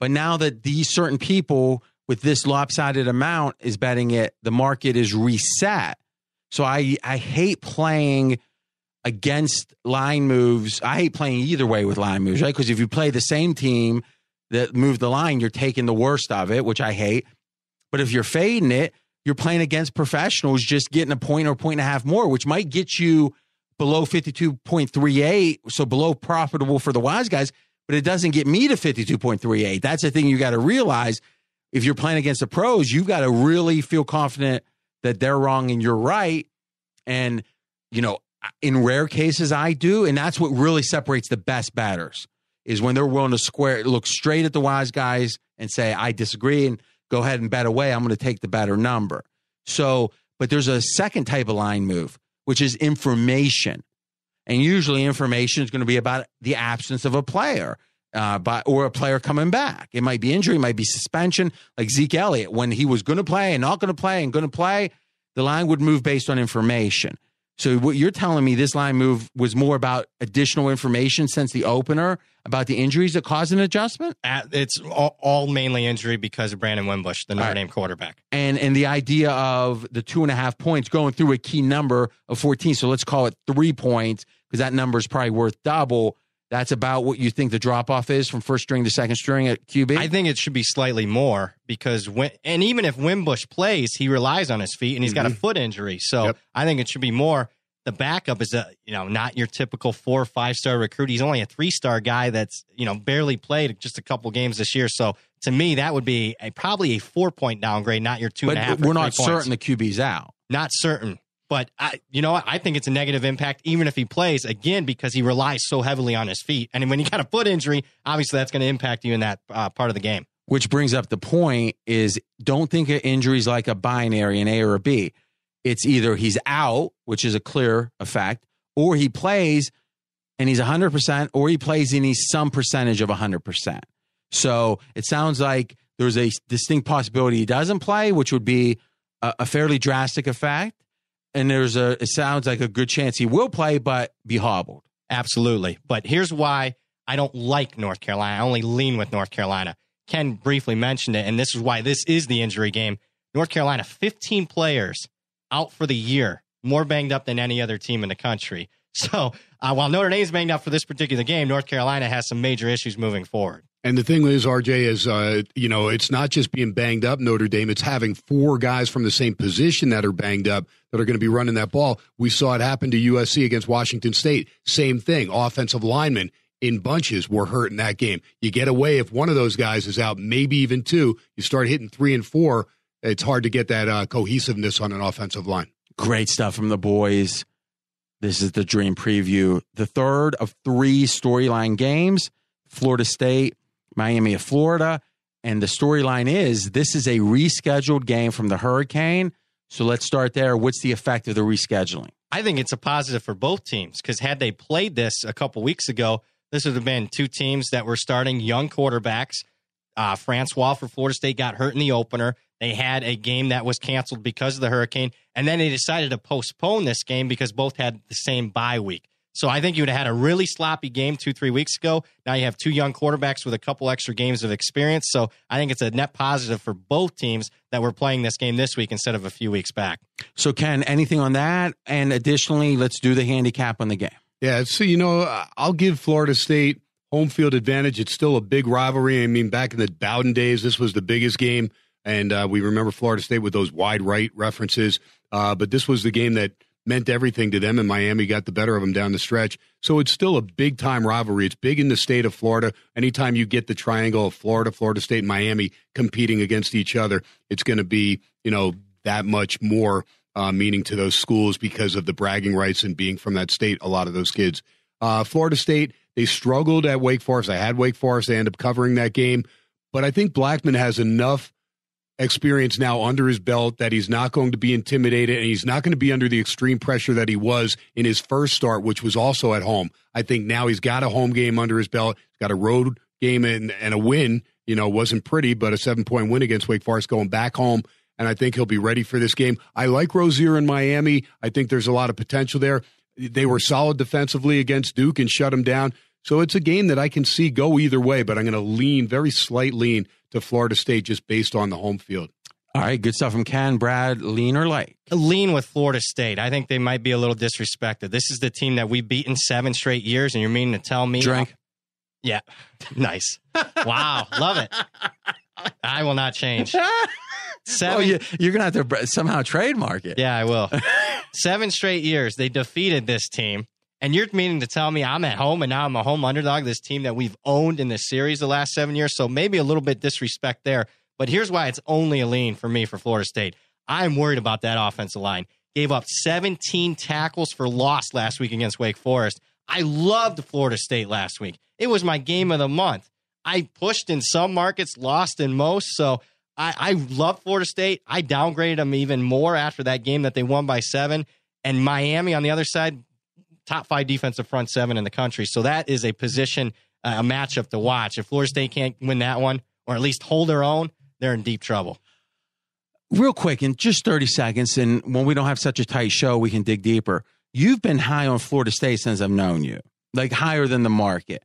but now that these certain people with this lopsided amount is betting it the market is reset. So I I hate playing against line moves. I hate playing either way with line moves, right? Because if you play the same team that moved the line, you're taking the worst of it, which I hate. But if you're fading it, you're playing against professionals, just getting a point or a point and a half more, which might get you below 52.38, so below profitable for the wise guys, but it doesn't get me to 52.38. That's the thing you got to realize. If you're playing against the pros, you've got to really feel confident that they're wrong and you're right. And, you know, in rare cases, I do. And that's what really separates the best batters is when they're willing to square, look straight at the wise guys and say, I disagree and go ahead and bet away. I'm going to take the better number. So, but there's a second type of line move, which is information. And usually information is going to be about the absence of a player. Uh, by, or a player coming back. It might be injury, it might be suspension, like Zeke Elliott. When he was going to play and not going to play and going to play, the line would move based on information. So what you're telling me, this line move was more about additional information since the opener about the injuries that caused an adjustment. It's all, all mainly injury because of Brandon Wimbush, the Notre right. Dame quarterback, and and the idea of the two and a half points going through a key number of 14. So let's call it three points because that number is probably worth double. That's about what you think the drop off is from first string to second string at QB. I think it should be slightly more because when and even if Wimbush plays, he relies on his feet and he's mm-hmm. got a mm-hmm. foot injury. So yep. I think it should be more. The backup is a you know not your typical four or five star recruit. He's only a three star guy that's you know barely played just a couple games this year. So to me, that would be a probably a four point downgrade, not your two but and a half. We're not certain the QB's out. Not certain. But I, you know what? I think it's a negative impact, even if he plays again, because he relies so heavily on his feet. And when you got a foot injury, obviously that's going to impact you in that uh, part of the game. Which brings up the point: is don't think of injuries like a binary, an A or a B. It's either he's out, which is a clear effect, or he plays and he's 100%, or he plays and he's some percentage of 100%. So it sounds like there's a distinct possibility he doesn't play, which would be a, a fairly drastic effect and there's a it sounds like a good chance he will play, but be hobbled. Absolutely. But here's why I don't like North Carolina. I only lean with North Carolina. Ken briefly mentioned it, and this is why this is the injury game. North Carolina, 15 players out for the year, more banged up than any other team in the country. So uh, while Notre Dame's banged up for this particular game, North Carolina has some major issues moving forward. And the thing is, RJ, is uh, you know it's not just being banged up Notre Dame; it's having four guys from the same position that are banged up that are going to be running that ball. We saw it happen to USC against Washington State. Same thing. Offensive linemen in bunches were hurt in that game. You get away if one of those guys is out, maybe even two. You start hitting three and four. It's hard to get that uh, cohesiveness on an offensive line. Great stuff from the boys. This is the dream preview. The third of three storyline games. Florida State Miami of Florida. And the storyline is this is a rescheduled game from the Hurricane. So let's start there. What's the effect of the rescheduling? I think it's a positive for both teams because had they played this a couple weeks ago, this would have been two teams that were starting young quarterbacks. Uh, Francois for Florida State got hurt in the opener. They had a game that was canceled because of the hurricane, and then they decided to postpone this game because both had the same bye week. So I think you would have had a really sloppy game two, three weeks ago. Now you have two young quarterbacks with a couple extra games of experience. So I think it's a net positive for both teams that we're playing this game this week instead of a few weeks back. So, Ken, anything on that? And additionally, let's do the handicap on the game. Yeah, so, you know, I'll give Florida State home field advantage. It's still a big rivalry. I mean, back in the Bowden days, this was the biggest game. And uh, we remember Florida State with those wide right references. Uh, but this was the game that meant everything to them, and Miami got the better of them down the stretch. So it's still a big time rivalry. It's big in the state of Florida. Anytime you get the triangle of Florida, Florida State, and Miami competing against each other, it's going to be you know that much more uh, meaning to those schools because of the bragging rights and being from that state. A lot of those kids, uh, Florida State, they struggled at Wake Forest. I had Wake Forest. They end up covering that game, but I think Blackman has enough experience now under his belt that he's not going to be intimidated and he's not going to be under the extreme pressure that he was in his first start, which was also at home. I think now he's got a home game under his belt. He's got a road game and, and a win. You know, wasn't pretty, but a seven point win against Wake Forest going back home. And I think he'll be ready for this game. I like Rosier in Miami. I think there's a lot of potential there. They were solid defensively against Duke and shut him down. So it's a game that I can see go either way, but I'm going to lean very slight lean to Florida State just based on the home field. All right, good stuff from Ken. Brad, lean or light? Lean with Florida State. I think they might be a little disrespected. This is the team that we've beaten seven straight years, and you're meaning to tell me? Drink. Yeah, nice. wow, love it. I will not change. Seven. Oh, you, you're gonna have to somehow trademark it. Yeah, I will. Seven straight years they defeated this team, and you're meaning to tell me I'm at home and now I'm a home underdog. This team that we've owned in this series the last seven years, so maybe a little bit disrespect there. But here's why it's only a lean for me for Florida State. I'm worried about that offensive line. Gave up 17 tackles for loss last week against Wake Forest. I loved Florida State last week. It was my game of the month. I pushed in some markets, lost in most. So I, I love Florida State. I downgraded them even more after that game that they won by seven. And Miami on the other side, top five defensive front seven in the country. So that is a position, uh, a matchup to watch. If Florida State can't win that one, or at least hold their own, they're in deep trouble. Real quick, in just 30 seconds, and when we don't have such a tight show, we can dig deeper. You've been high on Florida State since I've known you, like higher than the market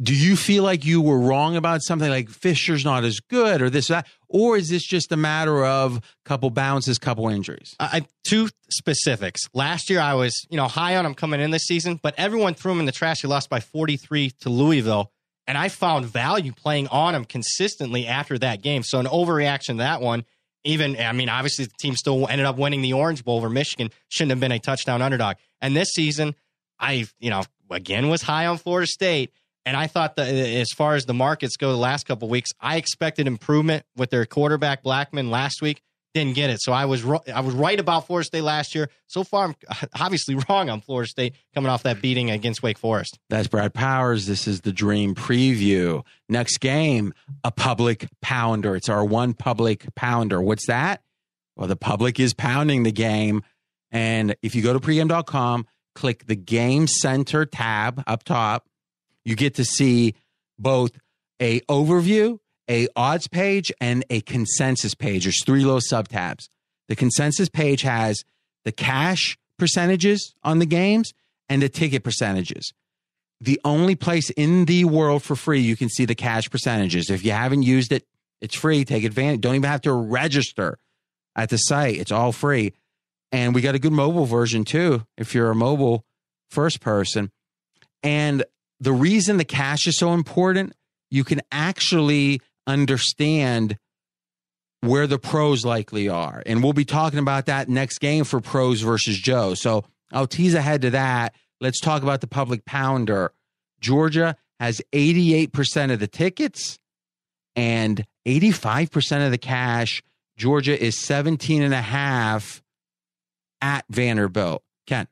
do you feel like you were wrong about something like Fisher's not as good or this or that? Or is this just a matter of a couple bounces, couple injuries? I, two specifics. Last year I was, you know, high on him coming in this season, but everyone threw him in the trash. He lost by 43 to Louisville. And I found value playing on him consistently after that game. So an overreaction to that one. Even, I mean, obviously the team still ended up winning the Orange Bowl over Michigan. Shouldn't have been a touchdown underdog. And this season, I, you know, again was high on Florida State and I thought that uh, as far as the markets go the last couple weeks, I expected improvement with their quarterback Blackman last week. Didn't get it. So I was I was right about Florida State last year. So far, I'm obviously wrong on Florida State coming off that beating against Wake Forest. That's Brad Powers. This is the Dream Preview. Next game, a public pounder. It's our one public pounder. What's that? Well, the public is pounding the game. And if you go to pregame.com, click the Game Center tab up top you get to see both a overview, a odds page, and a consensus page. There's three little sub tabs. The consensus page has the cash percentages on the games and the ticket percentages. The only place in the world for free you can see the cash percentages. If you haven't used it, it's free. Take advantage. Don't even have to register at the site. It's all free. And we got a good mobile version too, if you're a mobile first person. And the reason the cash is so important, you can actually understand where the pros likely are. And we'll be talking about that next game for pros versus Joe. So I'll tease ahead to that. Let's talk about the public pounder. Georgia has 88% of the tickets and 85% of the cash. Georgia is 17 and a half at Vanderbilt. Ken.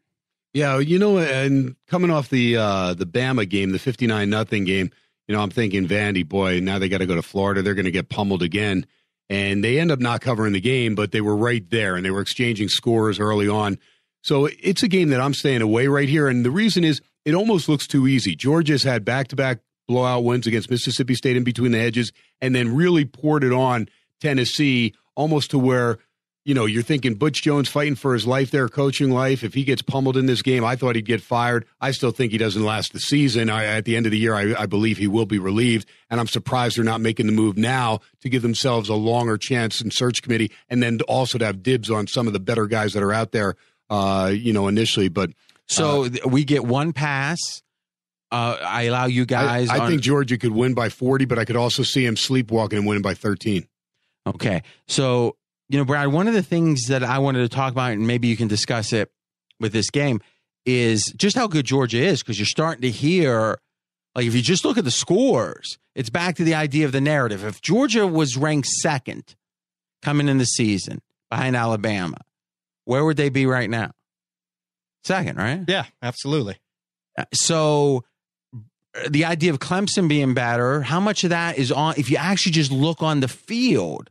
Yeah, you know, and coming off the uh, the Bama game, the fifty nine nothing game, you know, I'm thinking Vandy, boy, now they got to go to Florida. They're going to get pummeled again, and they end up not covering the game, but they were right there and they were exchanging scores early on. So it's a game that I'm staying away right here, and the reason is it almost looks too easy. Georgia's had back to back blowout wins against Mississippi State in between the hedges, and then really poured it on Tennessee almost to where you know, you're thinking Butch Jones fighting for his life there, coaching life. If he gets pummeled in this game, I thought he'd get fired. I still think he doesn't last the season. I, at the end of the year, I, I, believe he will be relieved. And I'm surprised they're not making the move now to give themselves a longer chance in search committee and then also to have dibs on some of the better guys that are out there, uh, you know, initially. But so uh, we get one pass. Uh, I allow you guys. I, I on- think Georgia could win by 40, but I could also see him sleepwalking and winning by 13. Okay. So you know, Brad, one of the things that I wanted to talk about, and maybe you can discuss it with this game, is just how good Georgia is because you're starting to hear, like, if you just look at the scores, it's back to the idea of the narrative. If Georgia was ranked second coming in the season behind Alabama, where would they be right now? Second, right? Yeah, absolutely. Uh, so the idea of Clemson being better, how much of that is on, if you actually just look on the field,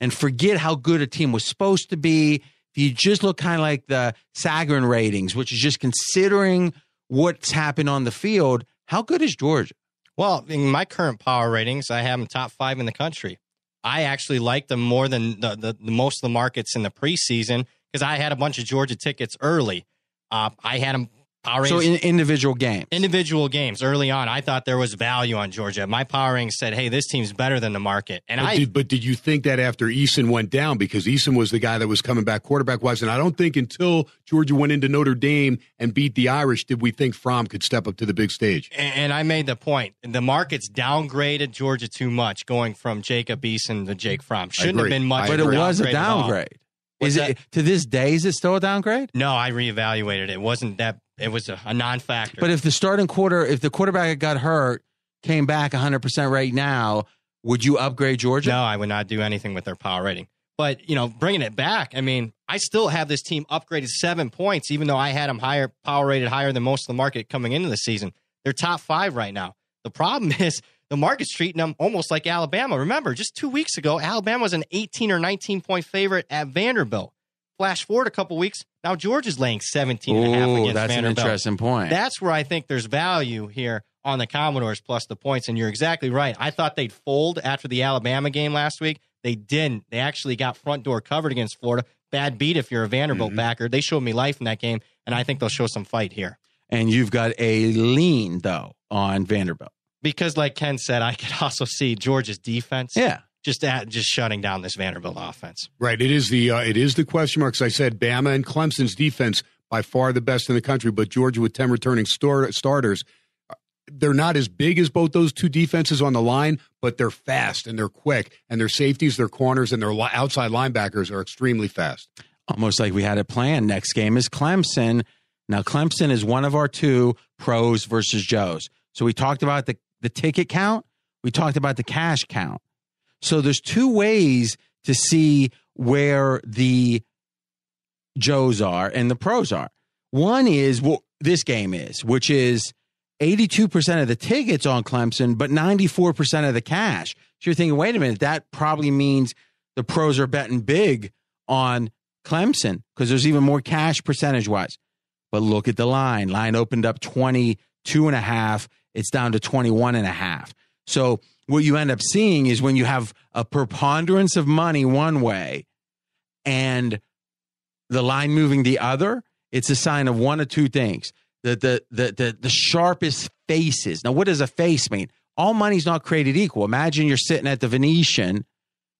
and forget how good a team was supposed to be. If you just look kind of like the Sagarin ratings, which is just considering what's happened on the field, how good is Georgia? Well, in my current power ratings, I have them top five in the country. I actually like them more than the, the, the most of the markets in the preseason because I had a bunch of Georgia tickets early. Uh, I had them Power So in individual games. individual games early on, I thought there was value on Georgia. My power rating said, "Hey, this team's better than the market," and But I did, but did you think that after Eason went down because Eason was the guy that was coming back quarterback wise, and I don't think until Georgia went into Notre Dame and beat the Irish did we think Fromm could step up to the big stage. and I made the point. The market's downgraded Georgia too much, going from Jacob Eason to Jake Fromm. Shouldn't have been much. But it was a downgrade. What's Is it to this day? Is it still a downgrade? No, I reevaluated it. It wasn't that. It was a, a non-factor. But if the starting quarter, if the quarterback got hurt came back 100 percent right now, would you upgrade Georgia? No, I would not do anything with their power rating. But you know, bringing it back, I mean, I still have this team upgraded seven points, even though I had them higher, power rated higher than most of the market coming into the season. They're top five right now. The problem is the market's treating them almost like Alabama. Remember, just two weeks ago, Alabama was an 18 or 19 point favorite at Vanderbilt. Flash forward a couple weeks, now Georgia's laying 17 and a half against that's an interesting point. That's where I think there's value here on the Commodores plus the points. And you're exactly right. I thought they'd fold after the Alabama game last week. They didn't. They actually got front door covered against Florida. Bad beat if you're a Vanderbilt Mhm. backer. They showed me life in that game, and I think they'll show some fight here. and you've got a lean though on Vanderbilt. Because, like Ken said, I could also see Georgia's defense Yeah. Just at, just shutting down this Vanderbilt offense. Right. It is the uh, it is the question marks. I said Bama and Clemson's defense by far the best in the country, but Georgia with ten returning star- starters, uh, they're not as big as both those two defenses on the line, but they're fast and they're quick, and their safeties, their corners, and their li- outside linebackers are extremely fast. Almost like we had it planned. Next game is Clemson. Now Clemson is one of our two pros versus Joes. So we talked about the the ticket count. We talked about the cash count. So there's two ways to see where the Joes are and the pros are. One is what this game is, which is 82% of the tickets on Clemson, but 94% of the cash. So you're thinking, wait a minute, that probably means the pros are betting big on Clemson because there's even more cash percentage wise. But look at the line. Line opened up 22 and a half. It's down to 21 and a half. So what you end up seeing is when you have a preponderance of money one way and the line moving the other, it's a sign of one of two things. The the the the, the sharpest faces. Now, what does a face mean? All money's not created equal. Imagine you're sitting at the Venetian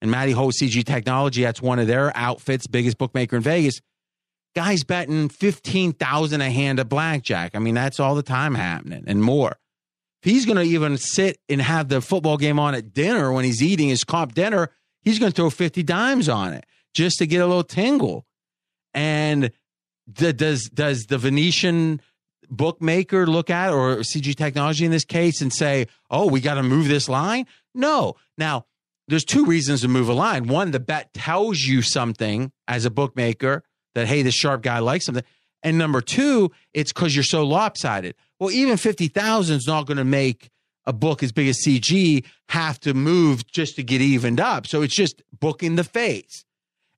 and Matty Holt CG Technology, that's one of their outfits, biggest bookmaker in Vegas. Guys betting fifteen thousand a hand at blackjack. I mean, that's all the time happening and more. If he's going to even sit and have the football game on at dinner when he's eating his comp dinner, he's going to throw fifty dimes on it just to get a little tingle. And the, does does the Venetian bookmaker look at or CG Technology in this case and say, "Oh, we got to move this line"? No. Now, there's two reasons to move a line. One, the bet tells you something as a bookmaker that hey, this sharp guy likes something. And number two, it's because you're so lopsided. Well, even fifty thousand is not going to make a book as big as CG have to move just to get evened up. So it's just booking the face.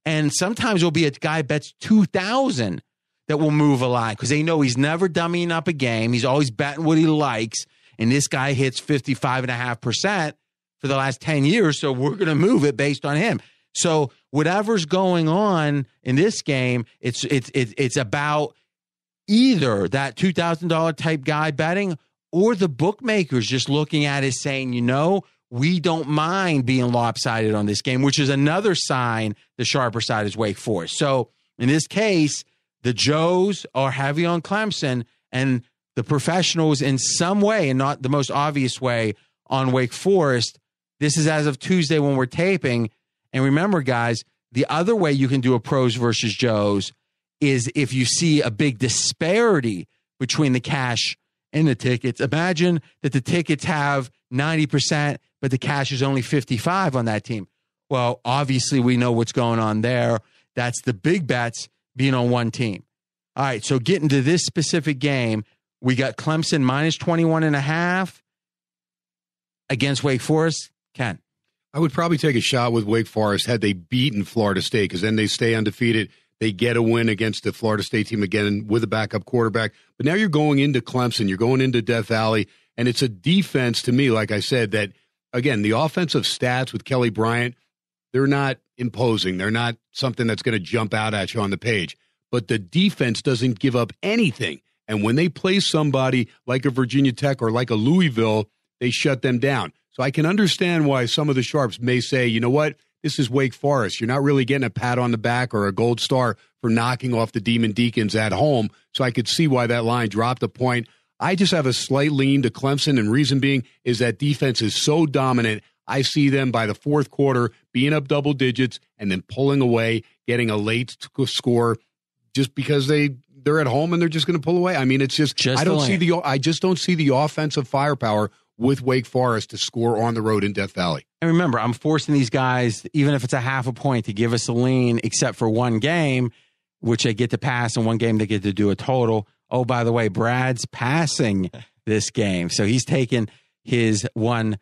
And sometimes there'll be a guy bets two thousand that will move a line because they know he's never dummying up a game. He's always betting what he likes. And this guy hits 55.5% for the last 10 years. So we're going to move it based on him. So whatever's going on in this game, it's it's it's, it's about either that $2,000 type guy betting or the bookmakers just looking at it saying, you know, we don't mind being lopsided on this game, which is another sign the sharper side is Wake Forest. So in this case, the Joes are heavy on Clemson and the professionals in some way and not the most obvious way on Wake Forest. This is as of Tuesday when we're taping. And remember, guys, the other way you can do a pros versus Joes is if you see a big disparity between the cash and the tickets. Imagine that the tickets have 90%, but the cash is only 55 on that team. Well, obviously we know what's going on there. That's the big bets being on one team. All right, so getting to this specific game, we got Clemson minus 21 and a half against Wake Forest. Ken. I would probably take a shot with Wake Forest had they beaten Florida State because then they stay undefeated. They get a win against the Florida State team again with a backup quarterback. But now you're going into Clemson, you're going into Death Valley, and it's a defense to me, like I said, that again, the offensive stats with Kelly Bryant, they're not imposing. They're not something that's going to jump out at you on the page. But the defense doesn't give up anything. And when they play somebody like a Virginia Tech or like a Louisville, they shut them down. So I can understand why some of the sharps may say, you know what, this is Wake Forest. You're not really getting a pat on the back or a gold star for knocking off the Demon Deacons at home. So I could see why that line dropped a point. I just have a slight lean to Clemson, and reason being is that defense is so dominant. I see them by the fourth quarter being up double digits and then pulling away, getting a late score just because they they're at home and they're just going to pull away. I mean, it's just, just I don't see the I just don't see the offensive firepower with Wake Forest to score on the road in Death Valley. And remember, I'm forcing these guys, even if it's a half a point, to give us a lean, except for one game, which they get to pass, and one game they get to do a total. Oh, by the way, Brad's passing this game. So he's taken his one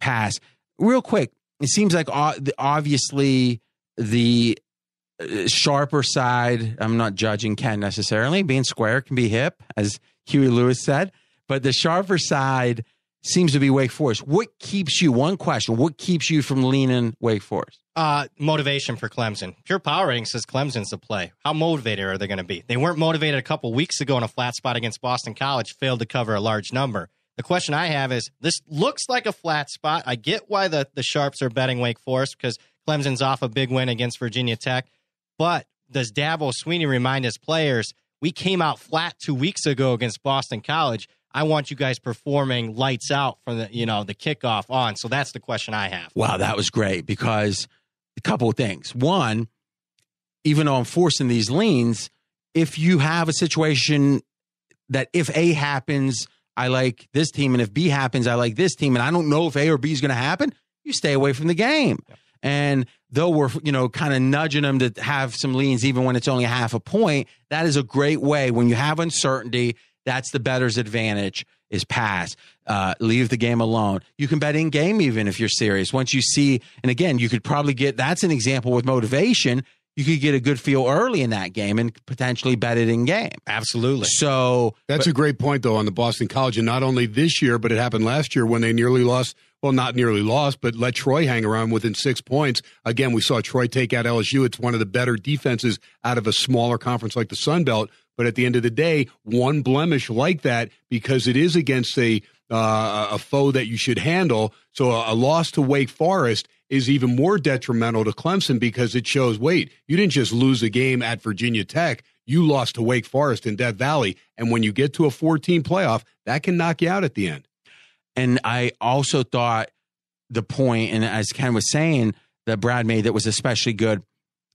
pass. Real quick, it seems like obviously the uh, sharper side, I'm not judging Ken necessarily. Being square can be hip, as Huey Lewis said, but the sharper side seems to be Wake Forest. What keeps you? One question: What keeps you from leaning Wake Forest? Uh, motivation for Clemson. Pure Power says Clemson's the play. How motivated are they going to be? They weren't motivated a couple weeks ago in a flat spot against Boston College, failed to cover a large number. The question I have is: This looks like a flat spot. I get why the the sharps are betting Wake Forest because Clemson's off a big win against Virginia Tech, but does Dabo Swinney remind his players? We came out flat two weeks ago against Boston College I want you guys performing lights out from the you know the kickoff on. So that's the question I have. Wow, that was great because a couple of things. One, even though I'm forcing these leans, if you have a situation that if A happens, I like this team, and if B happens, I like this team, and I don't know if A or B is going to happen, you stay away from the game. Yeah. And though we're, you know, kind of nudging them to have some leans even when it's only half a point, that is a great way when you have uncertainty that's the bettor's advantage is pass. Uh, leave the game alone. You can bet in game even if you're serious. Once you see, and again, you could probably get that's an example with motivation. You could get a good feel early in that game and potentially bet it in game. Absolutely. So that's but, a great point though on the Boston College, and not only this year, but it happened last year when they nearly lost. Well, not nearly lost, but let Troy hang around within six points. Again, we saw Troy take out LSU. It's one of the better defenses out of a smaller conference like the Sun Belt. But at the end of the day, one blemish like that because it is against a uh, a foe that you should handle. So a, a loss to Wake Forest is even more detrimental to Clemson because it shows wait, you didn't just lose a game at Virginia Tech. You lost to Wake Forest in Death Valley. And when you get to a 14 playoff, that can knock you out at the end. And I also thought the point, and as Ken was saying, that Brad made that was especially good,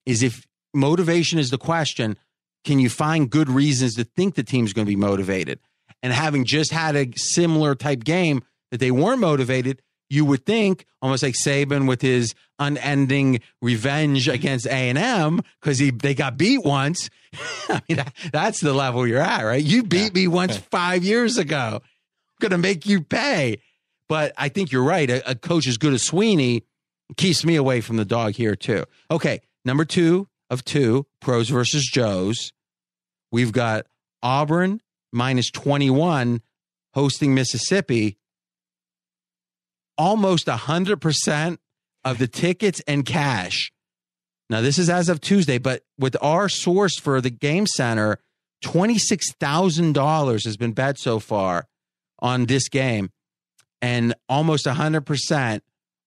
is if motivation is the question, can you find good reasons to think the team's going to be motivated? And having just had a similar type game that they weren't motivated, you would think almost like Saban with his unending revenge against A and M because he they got beat once. I mean, that, that's the level you're at, right? You beat me once five years ago. I'm gonna make you pay. But I think you're right. A, a coach as good as Swinney keeps me away from the dog here too. Okay, number two, of two, pros versus Joes. We've got Auburn minus 21 hosting Mississippi. Almost 100% of the tickets and cash. Now, this is as of Tuesday, but with our source for the game center, $26,000 has been bet so far on this game, and almost 100%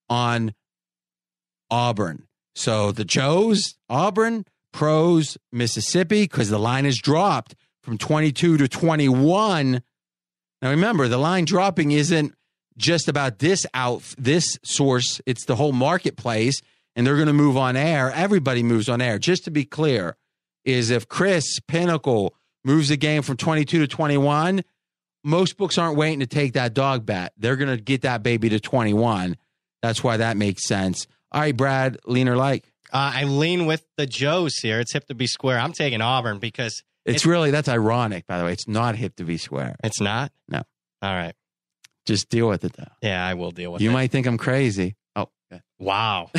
on Auburn. So the Joes, Auburn, pros, Mississippi, because the line has dropped from 22 to 21. Now remember, the line dropping isn't just about this out this source, it's the whole marketplace, and they're going to move on air. Everybody moves on air. Just to be clear, is if CRIS Pinnacle moves the game from 22 to 21, most books aren't waiting to take that dog bet. They're going to get that baby to 21. That's why that makes sense. All right, Brad, lean or like? Uh, I lean with the Joes here. It's hip to be square. I'm taking Auburn because it's, it's really that's ironic. By the way, it's not hip to be square. It's not. No. All right. Just deal with it though. Yeah, I will deal with you it. You might think I'm crazy. Oh, okay. wow.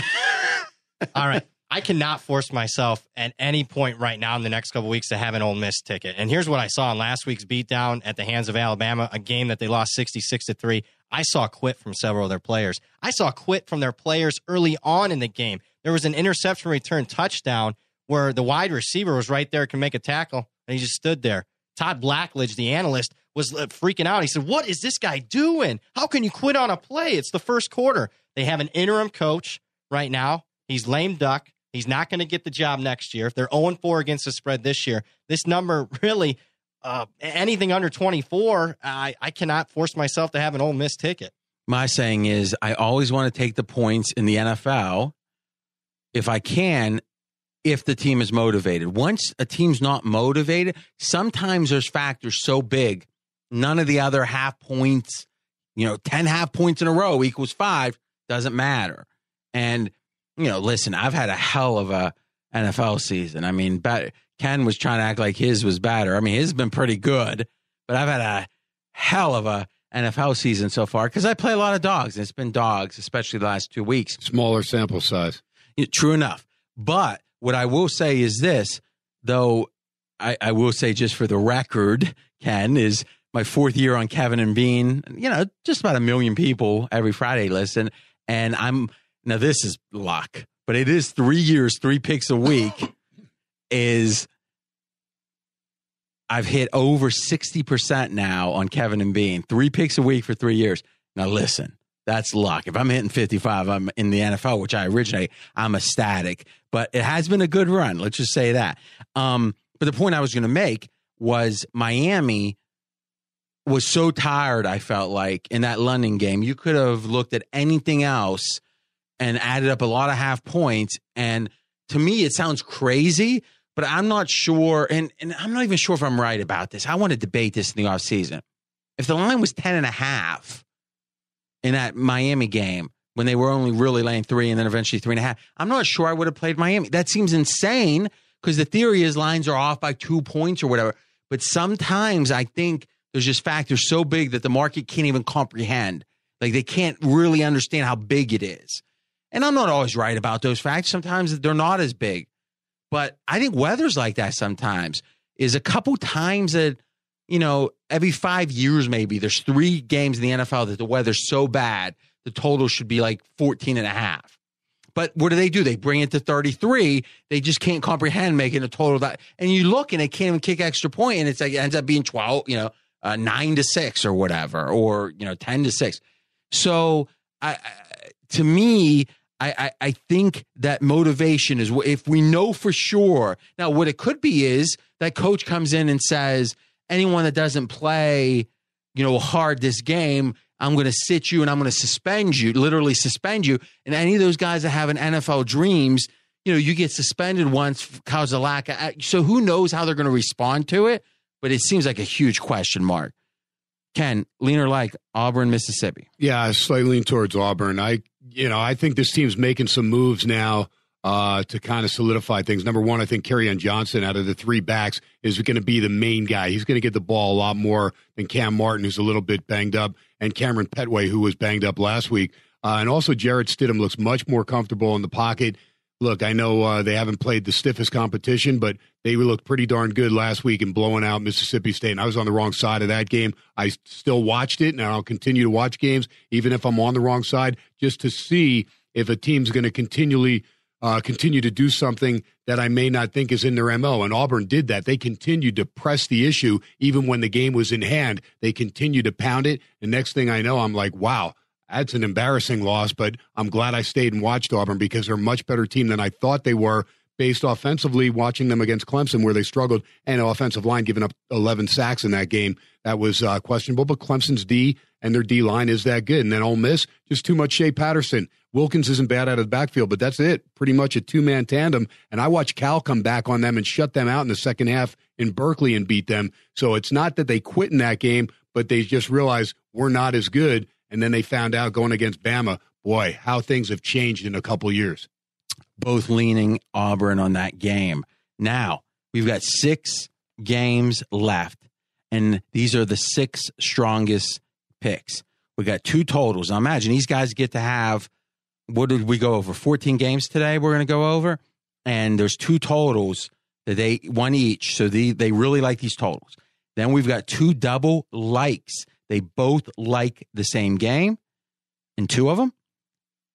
All right. I cannot force myself at any point right now in the next couple weeks to have an Ole Miss ticket. And here's what I saw in last week's beatdown at the hands of Alabama, a game that they lost 66 to 3. I saw quit from several of their players. I saw quit from their players early on in the game. There was an interception return touchdown where the wide receiver was right there, can make a tackle, and he just stood there. Todd Blackledge, the analyst, was uh, freaking out. He said, What is this guy doing? How can you quit on a play? It's the first quarter. They have an interim coach right now. He's lame duck. He's not going to get the job next year. If they're 0 4 against the spread this year, this number really, uh, anything under 24, I, I cannot force myself to have an Ole Miss ticket. My saying is, I always want to take the points in the NFL if I can, if the team is motivated. Once a team's not motivated, sometimes there's factors so big, none of the other half points, you know, 10 half points in a row equals five, doesn't matter. And, you know, listen, I've had a hell of a NFL season. I mean, Ken was trying to act like his was better. I mean, his has been pretty good, but I've had a hell of a NFL season so far because I play a lot of dogs. And it's been dogs, especially the last two weeks. Smaller sample size. True enough. But what I will say is this, though, I, I will say just for the record, Ken, is my fourth year on Kevin and Bean. You know, just about a million people every Friday listen. And I'm, now this is luck, but it is three years, three picks a week is I've hit over 60% now on Kevin and Bean, three picks a week for three years. Now, listen, that's luck. If I'm hitting 55, I'm in the NFL, which I originate, I'm ecstatic. But it has been a good run. Let's just say that. Um, but the point I was going to make was Miami was so tired, I felt like, in that London game. You could have looked at anything else and added up a lot of half points. And to me, it sounds crazy, but I'm not sure. And, and I'm not even sure if I'm right about this. I want to debate this in the offseason. If the line was 10 and a half in that Miami game when they were only really laying three and then eventually three and a half, I'm not sure I would have played Miami. That seems insane because the theory is lines are off by two points or whatever. But sometimes I think there's just factors so big that the market can't even comprehend. Like they can't really understand how big it is. And I'm not always right about those facts. Sometimes they're not as big. But I think weather's like that sometimes. Is a couple times that, you know, every five years maybe there's three games in the NFL that the weather's so bad the total should be like 14 and a half. But what do they do? They bring it to 33. They just can't comprehend making a total that. And you look and they can't even kick extra point, and it's like it ends up being 12, you know, uh, nine to six or whatever, or you know, 10 to six. So I, I to me, I, I, I think that motivation is if we know for sure. Now, what it could be is that coach comes in and says, anyone that doesn't play, you know, hard this game, I'm going to sit you and I'm going to suspend you, literally suspend you. And any of those guys that have an NFL dreams, you know, you get suspended once cause a lack of. So who knows how they're going to respond to it? But it seems like a huge question mark. Ken, lean or like Auburn, Mississippi? Yeah, I slightly lean towards Auburn. I you know, I think this team's making some moves now uh, to kind of solidify things. Number one, I think Kerryon Johnson, out of the three backs, is going to be the main guy. He's going to get the ball a lot more than Kam Martin, who's a little bit banged up, and Kamryn Pettway, who was banged up last week. Uh, and also, Jarrett Stidham looks much more comfortable in the pocket look, I know uh, they haven't played the stiffest competition, but they looked pretty darn good last week in blowing out Mississippi State. And I was on the wrong side of that game. I still watched it, and I'll continue to watch games, even if I'm on the wrong side, just to see if a team's going to continually uh, continue to do something that I may not think is in their MO. And Auburn did that. They continued to press the issue even when the game was in hand. They continued to pound it. And next thing I know, I'm like, wow, that's an embarrassing loss, but I'm glad I stayed and watched Auburn because they're a much better team than I thought they were based offensively, watching them against Clemson where they struggled and offensive line giving up 11 sacks in that game. That was uh, questionable, but Clemson's D and their D line is that good. And then Ole Miss, just too much Shea Patterson. Wilkins isn't bad out of the backfield, but that's it. Pretty much a two man tandem. And I watched Cal come back on them and shut them out in the second half in Berkeley and beat them. So it's not that they quit in that game, but they just realized we're not as good and then they found out going against Bama, boy, how things have changed in a couple years. Both leaning Auburn on that game. Now, we've got six games left, and these are the six strongest picks. We got two totals. Now, imagine these guys get to have what did we go over? 14 games today, we're going to go over. And there's two totals that they one each. So they, they really like these totals. Then we've got two double likes they both like the same game, and two of them,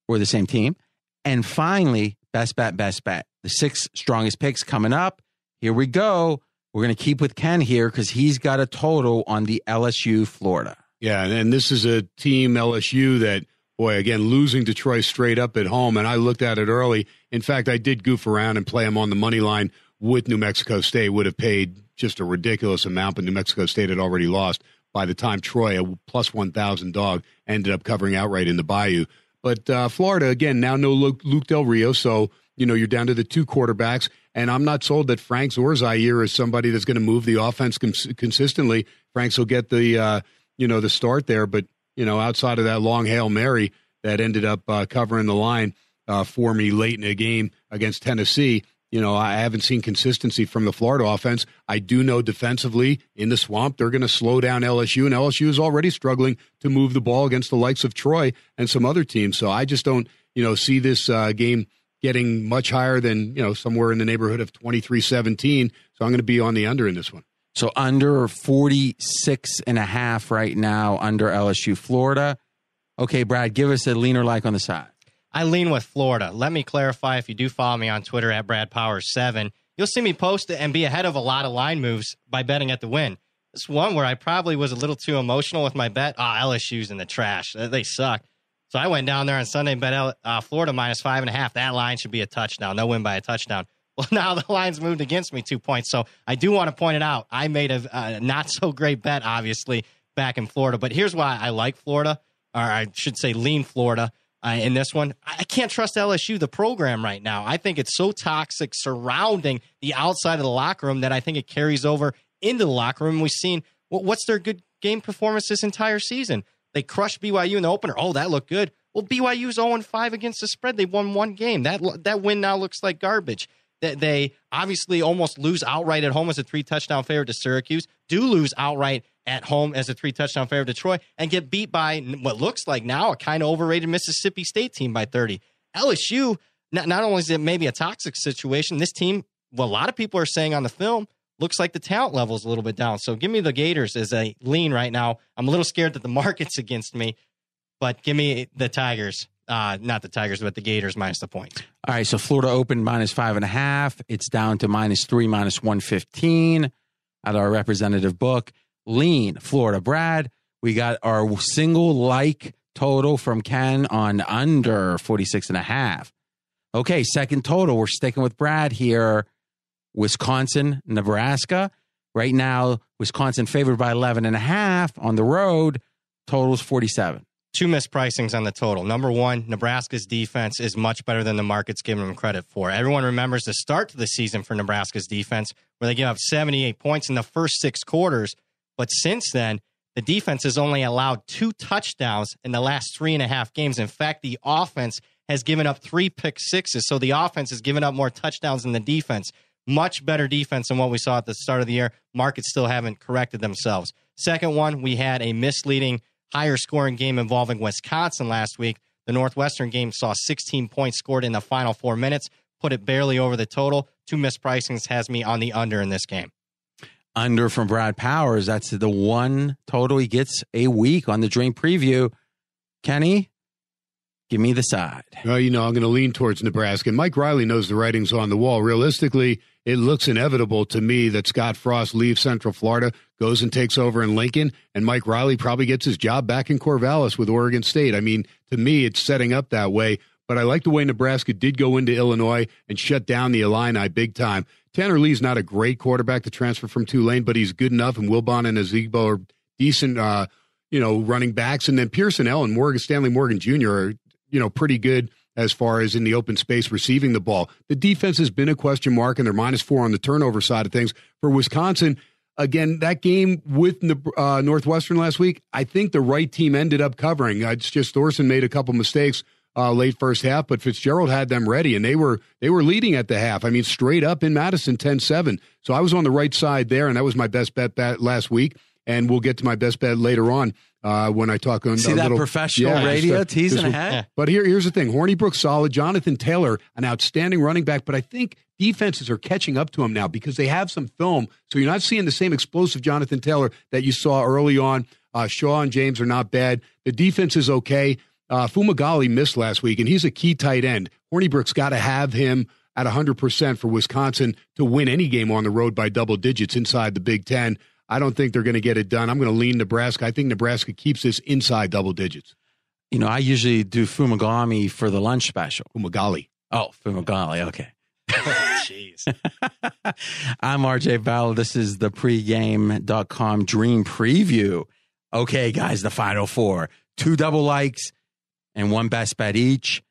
or the same team. And finally, best bet, best bet. The six strongest picks coming up. Here we go. We're going to keep with Ken here because he's got a total on the LSU Florida. Yeah, and this is a team LSU that boy again losing Detroit straight up at home, and I looked at it early. In fact, I did goof around and play them on the money line with New Mexico State. Would have paid just a ridiculous amount, but New Mexico State had already lost by the time Troy, a plus one thousand dog, ended up covering outright in the Bayou. But uh, Florida again now no Luke, Luke Del Rio, so you know you're down to the two quarterbacks. And I'm not sold that Frank Zourzier is somebody that's going to move the offense cons- consistently. Franks will get the uh, you know the start there, but you know outside of that long hail mary that ended up uh, covering the line uh, for me late in the game against Tennessee. You know, I haven't seen consistency from the Florida offense. I do know defensively in the swamp, they're going to slow down LSU, and LSU is already struggling to move the ball against the likes of Troy and some other teams. So I just don't, you know, see this uh, game getting much higher than, you know, somewhere in the neighborhood of 23 17. So I'm going to be on the under in this one. So under 46 and a half right now under LSU Florida. Okay, Brad, give us a leaner like on the side. I lean with Florida. Let me clarify if you do follow me on Twitter at Brad Powers 7, you'll see me post and be ahead of a lot of line moves by betting at the win. This one where I probably was a little too emotional with my bet. Ah, oh, LSU's in the trash. They suck. So I went down there on Sunday and bet uh, Florida minus five and a half. That line should be a touchdown. No win by a touchdown. Well, now the line's moved against me two points. So I do want to point it out. I made a not so great bet, obviously, back in Florida. But here's why I like Florida, or I should say lean Florida uh, in this one. I can't trust LSU, the program right now. I think it's so toxic surrounding the outside of the locker room that I think it carries over into the locker room. We've seen well, what's their good game performance this entire season. They crushed BYU in the opener. Oh, that looked good. Well, BYU's 0 5 against the spread. They won one game. That that win now looks like garbage. That they obviously almost lose outright at home as a three touchdown favorite to Syracuse. Do lose outright at home as a three touchdown favorite to Troy and get beat by what looks like now a kind of overrated Mississippi State team by 30. LSU, not, not only is it maybe a toxic situation, this team, well, a lot of people are saying on the film, looks like the talent level is a little bit down. So give me the Gators as a lean right now. I'm a little scared that the market's against me, but give me the Tigers. Uh, not the Tigers, but the Gators minus the point. All right. So Florida opened minus five and a half. It's down to minus three, minus 115 at our representative book lean Florida. Brad, we got our single like total from Ken on under 46 and a half. Okay, second total. We're sticking with Brad here. Wisconsin, Nebraska. Right now, Wisconsin favored by 11 and a half on the road. Totals 47. Two mispricings on the total. Number one, Nebraska's defense is much better than the market's giving them credit for. Everyone remembers the start to the season for Nebraska's defense, where they gave up 78 points in the first six quarters but since then, the defense has only allowed two touchdowns in the last three and a half games. In fact, the offense has given up three pick sixes. So the offense has given up more touchdowns than the defense. Much better defense than what we saw at the start of the year. Markets still haven't corrected themselves. Second one, we had a misleading, higher scoring game involving Wisconsin last week. The Northwestern game saw 16 points scored in the final four minutes, put it barely over the total. Two mispricings has me on the under in this game under from Brad Powers. That's the one total he gets a week on the Dream Preview. Kenny, give me the side. Well, you know, I'm going to lean towards Nebraska. And Mike Riley knows the writing's on the wall. Realistically, it looks inevitable to me that Scott Frost leaves Central Florida, goes and takes over in Lincoln, and Mike Riley probably gets his job back in Corvallis with Oregon State. I mean, to me, it's setting up that way. But I like the way Nebraska did go into Illinois and shut down the Illini big time. Tanner Lee's not a great quarterback to transfer from Tulane, but he's good enough, and Wilbon and Ozigbo are decent, uh, you know, running backs. And then Pearson and Morgan Stanley Morgan Jr. are, you know, pretty good as far as in the open space receiving the ball. The defense has been a question mark, and they're minus four on the turnover side of things. For Wisconsin, again, that game with uh, Northwestern last week, I think the right team ended up covering. It's just Thorson made a couple mistakes uh, late first half, but Fitzgerald had them ready, and they were they were leading at the half. I mean, straight up in Madison, 10-7. So I was on the right side there, and that was my best bet, last week. And we'll get to my best bet later on uh, when I talk. On See that little, professional yeah, radio just, teasing just, ahead. But here, here's the thing: Hornibrook solid, Jonathan Taylor, an outstanding running back. But I think defenses are catching up to him now because they have some film. So you're not seeing the same explosive Jonathan Taylor that you saw early on. Uh, Shaw and James are not bad. The defense is okay. Uh, Fumagalli missed last week, and he's a key tight end. Hornibrook's got to have him at 100% for Wisconsin to win any game on the road by double digits inside the Big Ten. I don't think they're going to get it done. I'm going to lean Nebraska. I think Nebraska keeps this inside double digits. You know, I usually do Fumagami for the lunch special. Fumagalli. Oh, Fumagalli. Okay. Jeez. I'm RJ Bell. This is the pregame.com dream preview. Okay, guys, the final four two double likes and one best bet each.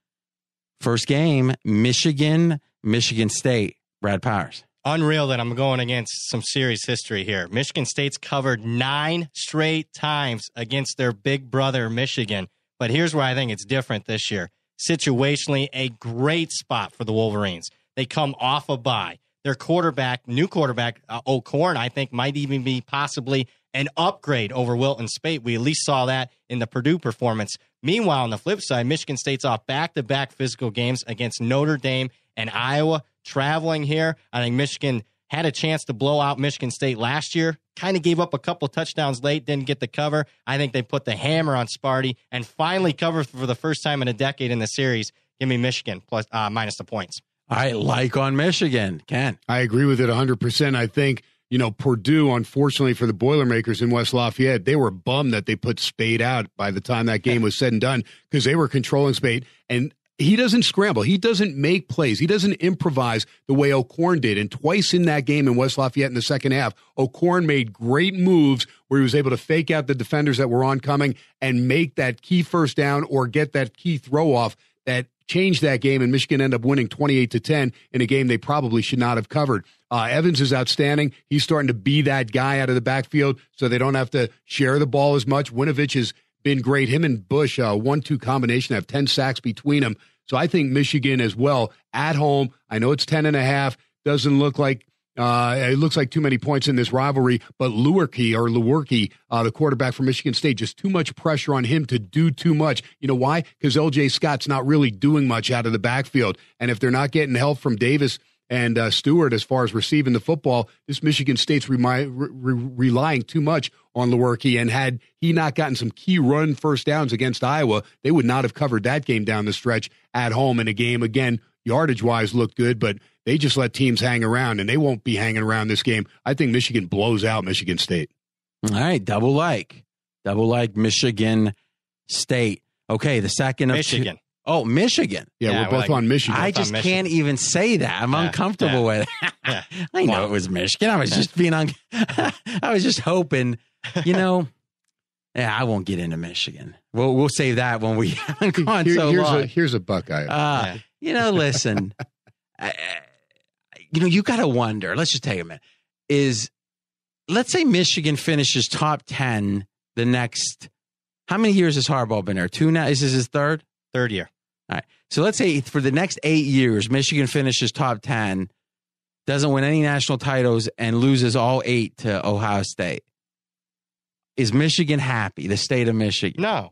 First game, Michigan, Michigan State. Brad Powers. Unreal that I'm going against some serious history here. Michigan State's covered nine straight times against their big brother, Michigan. But here's where I think it's different this year. Situationally, a great spot for the Wolverines. They come off a bye. Their quarterback, new quarterback, uh, O'Korn, I think might even be possibly an upgrade over Wilton Speight. We at least saw that in the Purdue performance. Meanwhile, on the flip side, Michigan State's off back to back physical games against Notre Dame and Iowa. Traveling here, I think Michigan had a chance to blow out Michigan State last year. Kind of gave up a couple touchdowns late, didn't get the cover. I think they put the hammer on Sparty and finally covered for the first time in a decade in the series. Give me Michigan plus uh, minus the points. I like on Michigan. Ken. I agree with it 100%. I think, you know, Purdue, unfortunately for the Boilermakers in West Lafayette, they were bummed that they put Speight out by the time that game was said and done because they were controlling Speight. And he doesn't scramble. He doesn't make plays. He doesn't improvise the way O'Korn did. And twice in that game in West Lafayette in the second half, O'Korn made great moves where he was able to fake out the defenders that were oncoming and make that key first down or get that key throw off that changed that game, and Michigan ended up winning 28 to 10 in a game they probably should not have covered. Uh, Evans is outstanding. He's starting to be that guy out of the backfield, so they don't have to share the ball as much. Winovich has been great. Him and Bush, uh, one-two combination, have 10 sacks between them. So I think Michigan as well at home. I know it's 10 and a half. Doesn't look like uh, it looks like too many points in this rivalry, but Lewerke or Lewerke, uh, the quarterback from Michigan State, just too much pressure on him to do too much. You know why? Because LJ Scott's not really doing much out of the backfield, and if they're not getting help from Davis and uh, Stewart as far as receiving the football, this Michigan State's remi- re- relying too much on Lewerke. And had he not gotten some key run first downs against Iowa, they would not have covered that game down the stretch at home in a game again yardage wise looked good, but they just let teams hang around, and they won't be hanging around this game. I think Michigan blows out Michigan State. All right, double like, double like Michigan State. Okay, the second of Michigan. Two, oh, Michigan. Yeah, Yeah, we're we're both like- on Michigan. I just Michigan. can't even say that. I'm Yeah, uncomfortable with it. Yeah. I know Wow. it was Michigan. I was just being un- I was just hoping, you know. Yeah, I won't get into Michigan. We'll we'll save that when we haven't gone Here- so here's long. a here's a Buckeye. Uh, Yeah. You know, listen, I, I- you know, you got to wonder. Let's just take a minute. Is let's say Michigan finishes top ten the next. How many years has Harbaugh been there? Two now. Is this his third? Third year. So let's say for the next eight years, Michigan finishes top ten, doesn't win any national titles, and loses all eight to Ohio State. Is Michigan happy? The state of Michigan, No.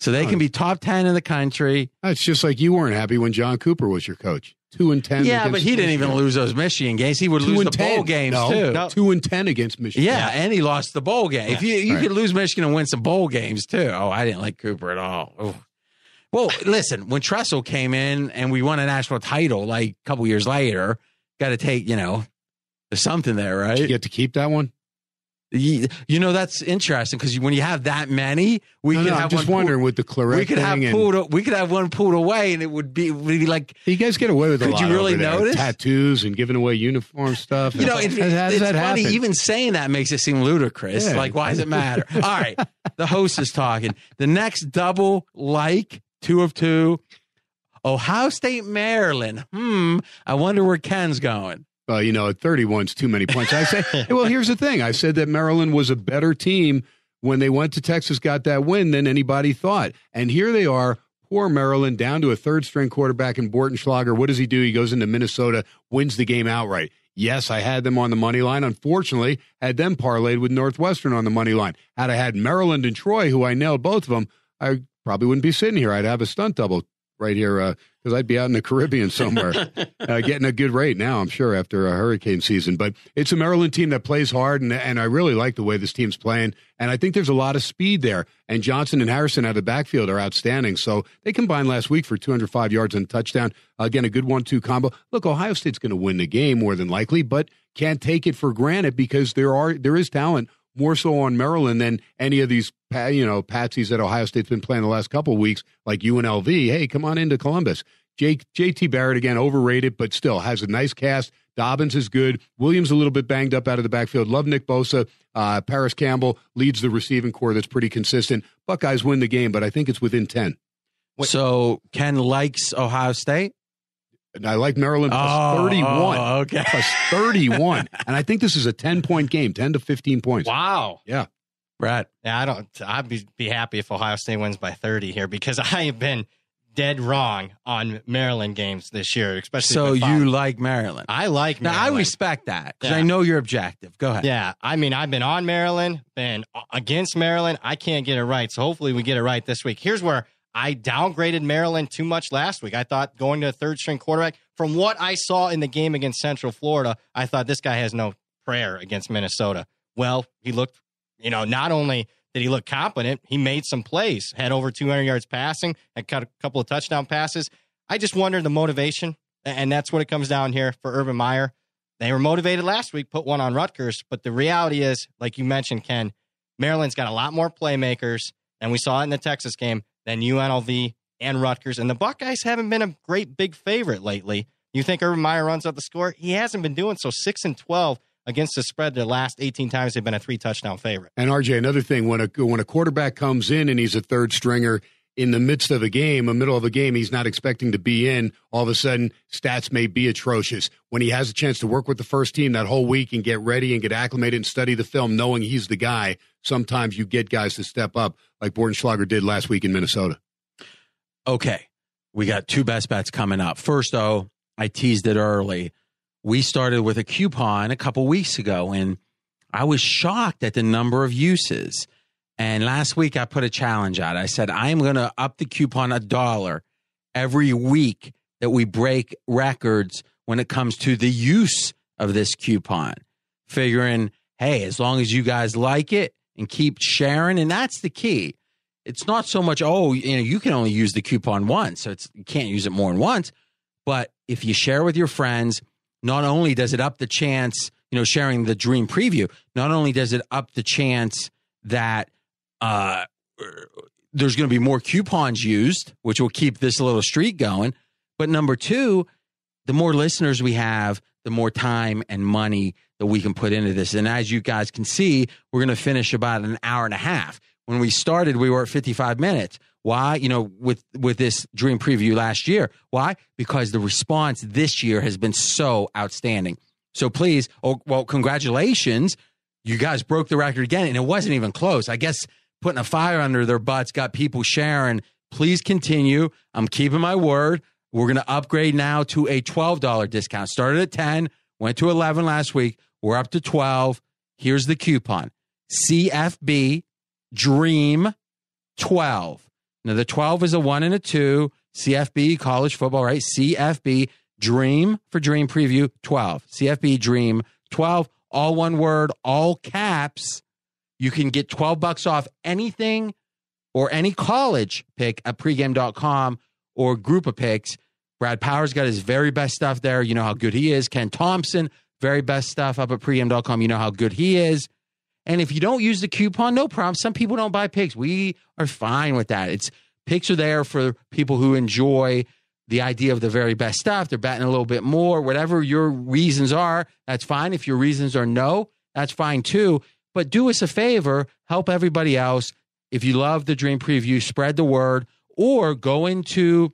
so they No. can be top ten in the country. It's just like you weren't happy when John Cooper was your coach. Two and ten. Yeah, but against he didn't even lose those Michigan games. He would Two lose the 10. bowl games No, too. No. Two and ten against Michigan. Yeah, and he lost the bowl game. If you you Right. could lose Michigan and win some bowl games too. Oh, I didn't like Cooper at all. Oof. Well, listen, when Tressel came in and we won a national title like a couple years later, got to take you know there's something there, Did right? you get to keep that one? You, you know that's interesting because when you have that many, we no, could no, have I'm just wondering with the Pulled, claret we could have thing and pulled. We could have one pulled away, and it would be would be like you guys get away with a Could lot you really notice? tattoos and giving away uniform stuff. You know, it, How does it's that funny. happen? Even saying that makes it seem ludicrous. Yeah. Like, why does it matter? All right, the host is talking. The next double like two of two. Ohio State, Maryland. Hmm. I wonder where Ken's going. Well, you know, at 31's too many points. I say, well, here's the thing. I said that Maryland was a better team when they went to Texas, got that win than anybody thought. And here they are, poor Maryland, down to a third string quarterback in Bortenschlager. What does he do? He goes into Minnesota, wins the game outright. Yes, I had them on the money line. Unfortunately, had them parlayed with Northwestern on the money line. Had I had Maryland and Troy, who I nailed both of them, I probably wouldn't be sitting here. I'd have a stunt double right here uh, because I'd be out in the Caribbean somewhere uh, getting a good rate now, I'm sure, after a hurricane season. But it's a Maryland team that plays hard, and, and I really like the way this team's playing. And I think there's a lot of speed there. And Johnson and Harrison out of the backfield are outstanding. So they combined last week for 205 yards and touchdown. Again, a good one two combo. Look, Ohio State's going to win the game more than likely, but can't take it for granted because there are there is talent more so on Maryland than any of these you know patsies that Ohio State's been playing the last couple weeks, like UNLV. Hey, come on into Columbus. J- JT Barrett again overrated, but still has a nice cast. Dobbins is good. Williams a little bit banged up out of the backfield. Love Nick Bosa. Uh, Parris Campbell leads the receiving corps that's pretty consistent. Buckeyes win the game, but I think it's within ten. So Ken likes Ohio State. And I like Maryland plus Oh, 31. oh, okay. Plus 31. and I think this is a 10 point game, 10 to 15 points. Wow. Yeah. Brett. Yeah, I don't. I'd be, be happy if Ohio State wins by 30 here because I have been dead wrong on Maryland games this year, especially. So you like Maryland? I like now I respect that because Yeah. I know you're objective. Go ahead. Yeah, I mean, I've been on Maryland, been against Maryland. I can't get it right. So hopefully we get it right this week. Here's where I downgraded Maryland too much last week. I thought going to a third string quarterback, from what I saw in the game against Central Florida, I thought this guy has no prayer against Minnesota. Well, he looked, you know, not only did he look competent, he made some plays, had over 200 yards passing, and cut a couple of touchdown passes. I just wonder the motivation, and that's what it comes down here for Urban Meyer. They were motivated last week, put one on Rutgers, but the reality is, like you mentioned, Ken, Maryland's got a lot more playmakers, and we saw it in the Texas game than UNLV and Rutgers. And the Buckeyes haven't been a great big favorite lately. You think Urban Meyer runs up the score? He hasn't been doing so. Six and twelve against the spread. The last eighteen times they've been a three touchdown favorite. And RJ, another thing when a when a quarterback comes in and he's a third stringer in the midst of a game, a middle of a game, he's not expecting to be in. All of a sudden, stats may be atrocious. When he has a chance to work with the first team that whole week and get ready and get acclimated and study the film, knowing he's the guy, sometimes you get guys to step up, like Bortenschlager did last week in Minnesota. Okay. We got two best bets coming up. First, though, I teased it early. We started with a coupon a couple weeks ago, and I was shocked at the number of uses. And last week, I put a challenge out. I said, I am going to up the coupon a dollar every week that we break records when it comes to the use of this coupon. Figuring, hey, as long as you guys like it and keep sharing, and that's the key. It's not so much oh you know you can only use the coupon once so it's you can't use it more than once. But if you share with your friends not only does it up the chance you know sharing the dream preview not only does it up the chance that uh there's going to be more coupons used which will keep this little streak going but number two the more listeners we have the more time and money that we can put into this. And as you guys can see we're going to finish about an hour and a half. When we started we were at 55 minutes. Why? You know with with this dream preview last year. Why? Because the response this year has been so outstanding. So please oh well congratulations. You guys broke the record again and it wasn't even close. I guess putting a fire under their butts got people sharing. Please continue. I'm keeping my word. We're going to upgrade now to a $12 discount. Started at 10 went to 11 last week we're up to 12 here's the coupon cfb Dream 12. Now, the 12 is a one and a two. CFB, college football, right? CFB, Dream for Dream Preview 12. CFB, Dream 12. All one word, all caps. You can get 12 bucks off anything or any college pick at pregame.com or group of picks. Brad Powers got his very best stuff there. You know how good he is. Ken Thomson, very best stuff up at pregame.com. You know how good he is. And if you don't use the coupon, no problem. Some people don't buy picks. We are fine with that. It's picks are there for people who enjoy the idea of the very best stuff. They're betting a little bit more. Whatever your reasons are, that's fine. If your reasons are no, that's fine too. But do us a favor, help everybody else. If you love the dream preview, spread the word or go into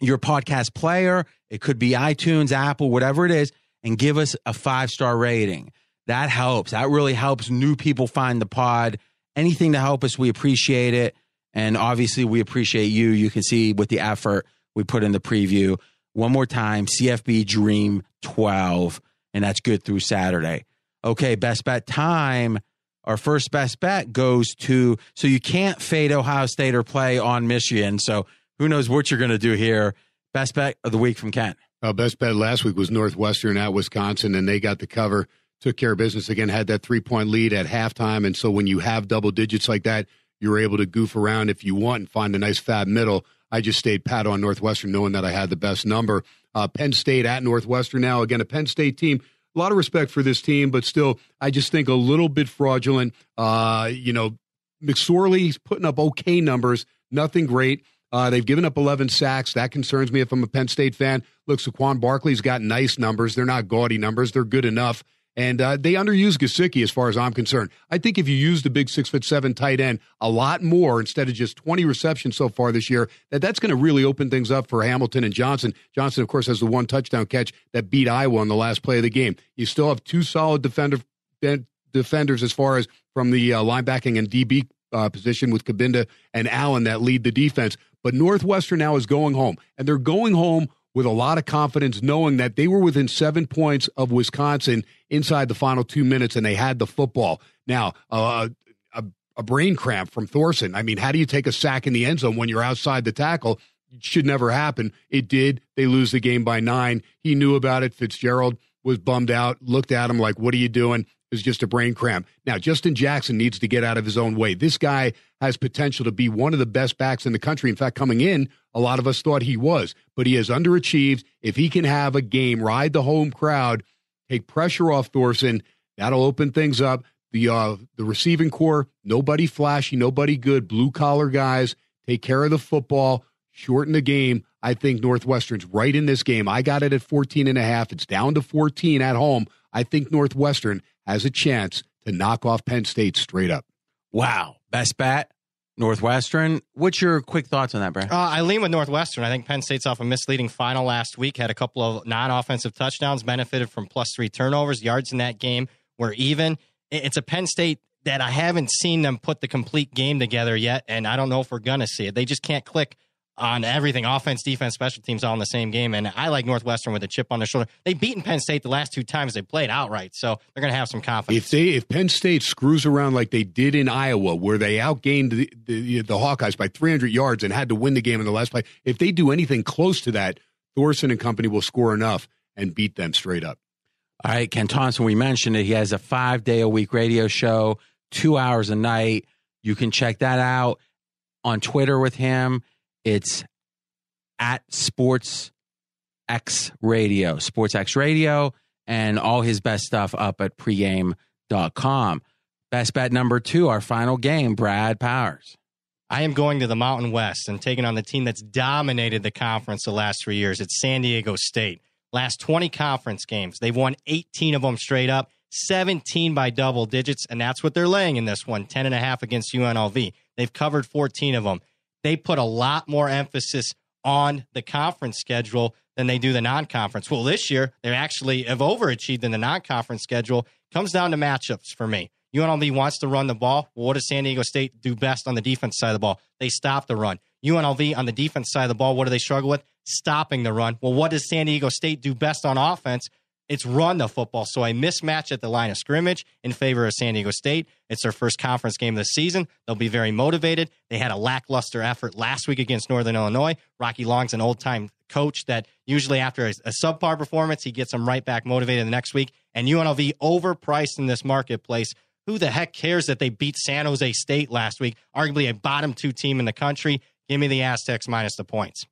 your podcast player. It could be iTunes, Apple, whatever it is, and give us a five star rating. That helps. That really helps new people find the pod. Anything to help us, we appreciate it. And obviously, we appreciate you. You can see with the effort we put in the preview. One more time CFB Dream 12, and that's good through Saturday. Okay, best bet time. Our first best bet goes to, so you can't fade Ohio State or play on Michigan. So who knows what you're going to do here. Best bet of the week from Kent. Uh, best bet last week was Northwestern at Wisconsin, and they got the cover, took care of business again, had that three point lead at halftime. And so when you have double digits like that, you're able to goof around if you want and find a nice fab middle. I just stayed pat on Northwestern, knowing that I had the best number. Uh, Penn State at Northwestern now. Again, a Penn State team. A lot of respect for this team, but still, I just think a little bit fraudulent. Uh, you know, McSorley's putting up okay numbers, nothing great. Uh, they've given up 11 sacks. That concerns me if I'm a Penn State fan. Look, Saquon Barkley's got nice numbers. They're not gaudy numbers. They're good enough. And uh, they underuse Gesicki as far as I'm concerned. I think if you use the big six foot seven tight end a lot more instead of just 20 receptions so far this year, that that's going to really open things up for Hamilton and Johnson. Johnson, of course, has the one touchdown catch that beat Iowa on the last play of the game. You still have two solid defender, defenders as far as from the uh, linebacking and DB uh, position with Cabinda and Allen that lead the defense. But Northwestern now is going home, and they're going home with a lot of confidence, knowing that they were within seven points of Wisconsin inside the final two minutes, and they had the football. Now, uh, a, a brain cramp from Thorson. I mean, how do you take a sack in the end zone when you're outside the tackle? It should never happen. It did. They lose the game by nine. He knew about it. Fitzgerald was bummed out, looked at him like, What are you doing? Is just a brain cramp. Now, Justin Jackson needs to get out of his own way. This guy has potential to be one of the best backs in the country. In fact, coming in, a lot of us thought he was, but he has underachieved. If he can have a game, ride the home crowd, take pressure off Thorson, that'll open things up. The uh, the receiving corps, nobody flashy, nobody good, blue collar guys, take care of the football, shorten the game. I think Northwestern's right in this game. I got it at 14 and a half. It's down to 14 at home. I think Northwestern has a chance to knock off Penn State straight up. Wow. Best bet, Northwestern. What's your quick thoughts on that, Brad? Uh, I lean with Northwestern. I think Penn State's off a misleading final last week, had a couple of non offensive touchdowns, benefited from plus three turnovers. Yards in that game were even. It's a Penn State that I haven't seen them put the complete game together yet, and I don't know if we're going to see it. They just can't click on everything offense, defense, special teams all in the same game. And I like Northwestern with a chip on their shoulder. They've beaten Penn State the last two times they played outright, so they're going to have some confidence. If they if Penn State screws around like they did in Iowa, where they outgained the, the, the Hawkeyes by 300 yards and had to win the game in the last play, if they do anything close to that, Thorson and company will score enough and beat them straight up. All right, Ken Thomson, we mentioned it. He has a five day a week radio show, two hours a night. You can check that out on Twitter with him. It's at Sports X Radio, Sports X Radio, and all his best stuff up at pregame.com. Best bet number two, our final game, Brad Powers. I am going to the Mountain West and taking on the team that's dominated the conference the last three years. It's San Diego State. Last 20 conference games, they've won 18 of them straight up, 17 by double digits, and that's what they're laying in this one 10 and a half against UNLV. They've covered 14 of them. They put a lot more emphasis on the conference schedule than they do the non-conference. Well, this year they actually have overachieved in the non-conference schedule. Comes down to matchups for me. UNLV wants to run the ball. Well, what does San Diego State do best on the defense side of the ball? They stop the run. UNLV on the defense side of the ball, what do they struggle with? Stopping the run. Well, what does San Diego State do best on offense? It's run the football. So I mismatch at the line of scrimmage in favor of San Diego State. It's their first conference game of the season. They'll be very motivated. They had a lackluster effort last week against Northern Illinois. Rocky Long's an old time coach that usually after a, a subpar performance, he gets them right back motivated the next week. And UNLV overpriced in this marketplace. Who the heck cares that they beat San Jose State last week? Arguably a bottom two team in the country. Give me the Aztecs minus the points.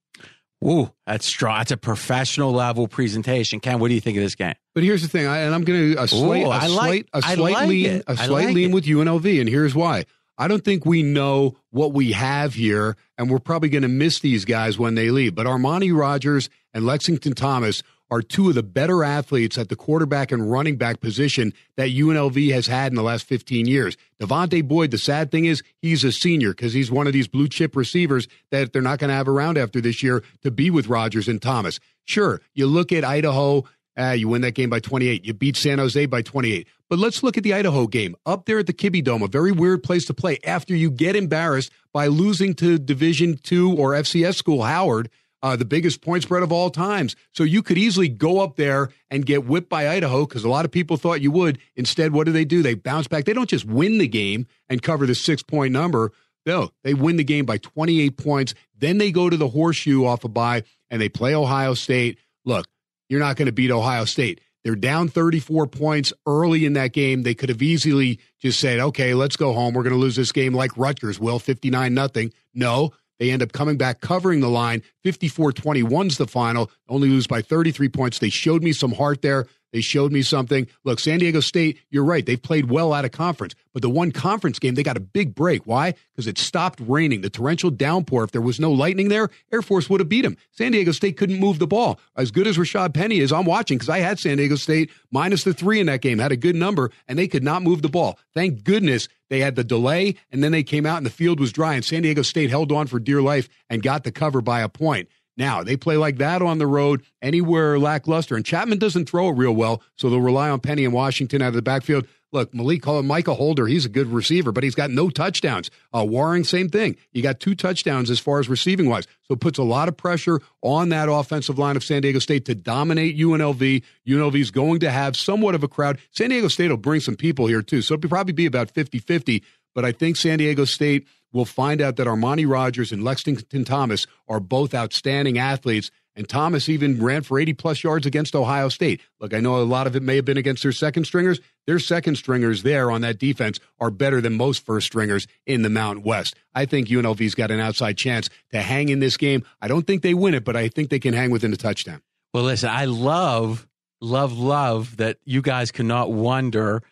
Ooh, that's strong. That's a professional level presentation. Ken, what do you think of this game? But here's the thing, I, and I'm going to a slight, Ooh, a I slight, like- a I slight like lean, it. a slight like lean it. with UNLV, and here's why. I don't think we know what we have here, and we're probably going to miss these guys when they leave. But Armani Rogers and Lexington Thomas are two of the better athletes at the quarterback and running back position that UNLV has had in the last 15 years. Devontae Boyd, the sad thing is he's a senior because he's one of these blue chip receivers that they're not going to have around after this year to be with Rogers and Thomas. Sure, you look at Idaho, uh, you win that game by 28. You beat San Jose by 28. But let's look at the Idaho game up there at the Kibby Dome, a very weird place to play after you get embarrassed by losing to Division two or FCS school Howard, uh, the biggest point spread of all times. So you could easily go up there and get whipped by Idaho because a lot of people thought you would. Instead, what do they do? They bounce back. They don't just win the game and cover the six point number. No, they win the game by 28 points. Then they go to the horseshoe off a bye and they play Ohio State. Look, you're not going to beat Ohio State. They're down 34 points early in that game. They could have easily just said, okay, let's go home. We're going to lose this game like Rutgers will, 59 nothing. No, they end up coming back, covering the line. 54 21's the final, only lose by 33 points. They showed me some heart there. They showed me something. Look, San Diego State, you're right. They've played well out of conference, but the one conference game, they got a big break. Why? Because it stopped raining. The torrential downpour, if there was no lightning there, Air Force would have beat them. San Diego State couldn't move the ball. As good as Rashad Penny is, I'm watching because I had San Diego State minus the three in that game, had a good number, and they could not move the ball. Thank goodness they had the delay, and then they came out and the field was dry, and San Diego State held on for dear life and got the cover by a point. Now, they play like that on the road anywhere lackluster. And Chapman doesn't throw it real well, so they'll rely on Penny and Washington out of the backfield. Look, Malik Micah Holder, he's a good receiver, but he's got no touchdowns. Uh, Waring, same thing. You got two touchdowns as far as receiving wise. So it puts a lot of pressure on that offensive line of San Diego State to dominate UNLV. UNLV is going to have somewhat of a crowd. San Diego State will bring some people here, too. So it'll probably be about 50 50. But I think San Diego State will find out that Armani Rogers and Lexington Thomas are both outstanding athletes. And Thomas even ran for 80 plus yards against Ohio State. Look, I know a lot of it may have been against their second stringers. Their second stringers there on that defense are better than most first stringers in the Mountain West. I think UNLV's got an outside chance to hang in this game. I don't think they win it, but I think they can hang within a touchdown. Well, listen, I love, love, love that you guys cannot wonder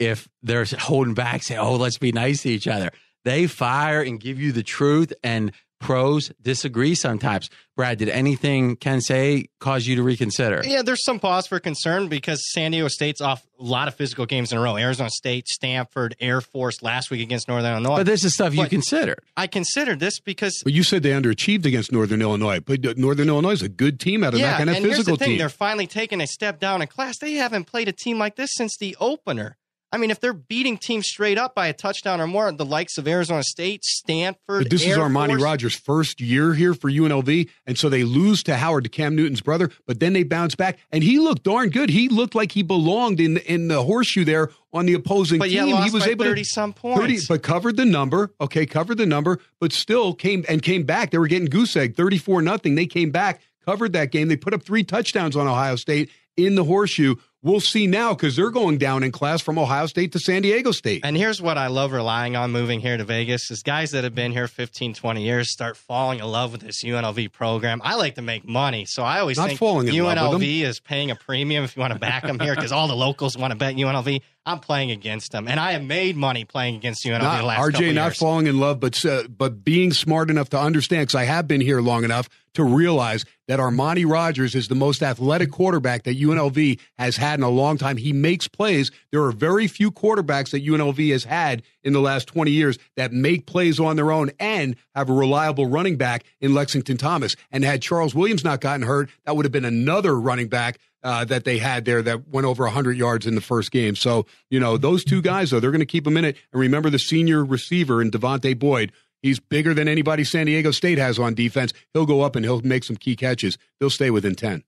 if they're holding back, say, oh, let's be nice to each other. They fire and give you the truth, and pros disagree sometimes. Brad, did anything Ken say cause you to reconsider? Yeah, there's some pause for concern because San Diego State's off a lot of physical games in a row. Arizona State, Stanford, Air Force last week against Northern Illinois. But this is stuff you considered. I considered this because. But you said they underachieved against Northern Illinois. But Northern Illinois is a good team out of yeah, that kind of and physical here's the thing, team. They're finally taking a step down in class. They haven't played a team like this since the opener. I mean, if they're beating teams straight up by a touchdown or more, the likes of Arizona State, Stanford, but this Air is Armani Force, Rogers' first year here for UNLV, and so they lose to Howard, to Cam Newton's brother, but then they bounce back, and he looked darn good. He looked like he belonged in in the horseshoe there on the opposing but team. He was able 30 to some points. 30, but covered the number. Okay, covered the number, but still came and came back. They were getting goose egg, thirty four nothing. They came back, covered that game. They put up three touchdowns on Ohio State in the horseshoe. We'll see now because they're going down in class from Ohio State to San Diego State. And here's what I love relying on moving here to Vegas is guys that have been here 15, 20 years start falling in love with this UNLV program. I like to make money, so I always Not think falling in love UNLV is paying a premium if you want to back them here because all the locals want to bet UNLV. I'm playing against them, and I have made money playing against UNLV not, the last RJ, couple not years. falling in love, but uh, but being smart enough to understand. Because I have been here long enough to realize that Armani Rogers is the most athletic quarterback that UNLV has had in a long time. He makes plays. There are very few quarterbacks that UNLV has had in the last 20 years that make plays on their own and have a reliable running back in Lexington Thomas. And had Charles Williams not gotten hurt, that would have been another running back uh, that they had there that went over 100 yards in the first game. So, you know, those two guys, though, they're going to keep them in it. And remember the senior receiver in Devontae Boyd. He's bigger than anybody San Diego State has on defense. He'll go up and he'll make some key catches. They'll stay within 10.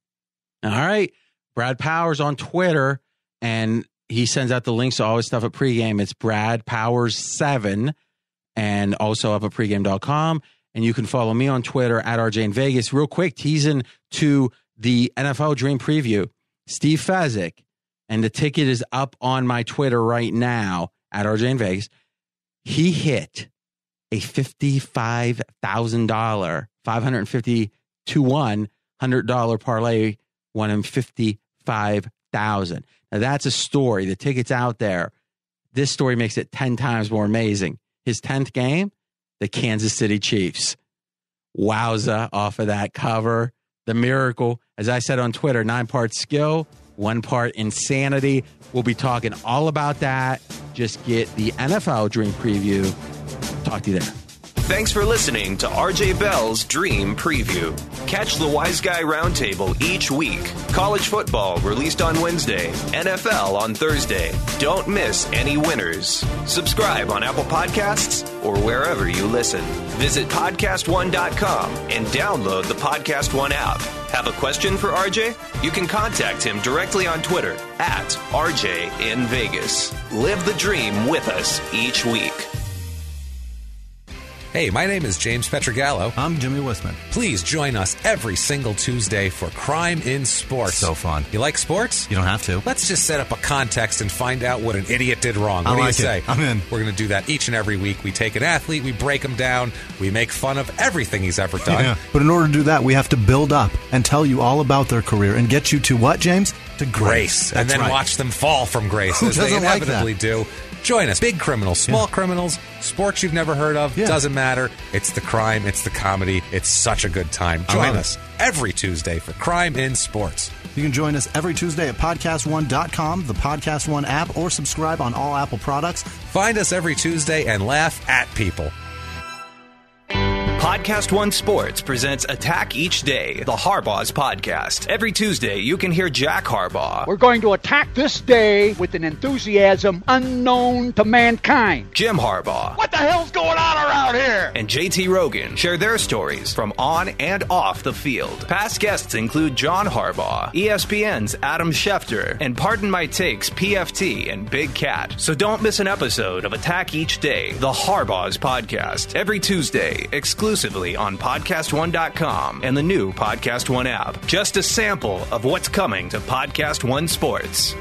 All right. Brad Powers on Twitter, and he sends out the links to all his stuff at pregame. It's Brad Powers7 and also up at pregame.com. And you can follow me on Twitter at RJ in Vegas. Real quick, teasing to the NFL Dream Preview. Steve Fezzik, and the ticket is up on my Twitter right now at RJ in Vegas. He hit a $55,000, 550 to 1 $100 parlay, won him 55000 Now that's a story. The ticket's out there. This story makes it 10 times more amazing. His 10th game, the Kansas City Chiefs. Wowza off of that cover. The miracle, as I said on Twitter, nine part skill, one part insanity. We'll be talking all about that. Just get the NFL Dream Preview. Talk to you there. Thanks for listening to RJ Bell's Dream Preview. Catch the Wise Guy Roundtable each week. College football released on Wednesday, NFL on Thursday. Don't miss any winners. Subscribe on Apple Podcasts or wherever you listen. Visit podcastone.com and download the Podcast One app. Have a question for RJ? You can contact him directly on Twitter at RJ in Vegas. Live the dream with us each week. Hey, my name is James Pietragallo. I'm Jimmy Whisman. Please join us every single Tuesday for Crime in Sports. So fun. You like sports? You don't have to. Let's just set up a context and find out what an idiot did wrong. What I do like you it. say? I'm in. We're going to do that each and every week. We take an athlete, we break him down, we make fun of everything he's ever done. Yeah. But in order to do that, we have to build up and tell you all about their career and get you to what, James? To Grace, and then right. watch them fall from grace Who as they like inevitably that? do. Join us. Big criminals, small Yeah. criminals, sports you've never heard of. Yeah. Doesn't matter. It's the crime, it's the comedy. It's such a good time. Join us every Tuesday for Crime in Sports. You can join us every Tuesday at podcast1.com, the Podcast One app, or subscribe on all Apple products. Find us every Tuesday and laugh at people. Podcast One Sports presents Attack Each Day, the Harbaugh's podcast. Every Tuesday, you can hear Jack Harbaugh, We're going to attack this day with an enthusiasm unknown to mankind. Jim Harbaugh, What the hell's going on around here? and JT Rogan share their stories from on and off the field. Past guests include John Harbaugh, ESPN's Adam Schefter, and Pardon My Takes PFT and Big Cat. So don't miss an episode of Attack Each Day, the Harbaugh's podcast, every Tuesday, exclusively on PodcastOne.com and the new Podcast One app. Just a sample of what's coming to Podcast One Sports.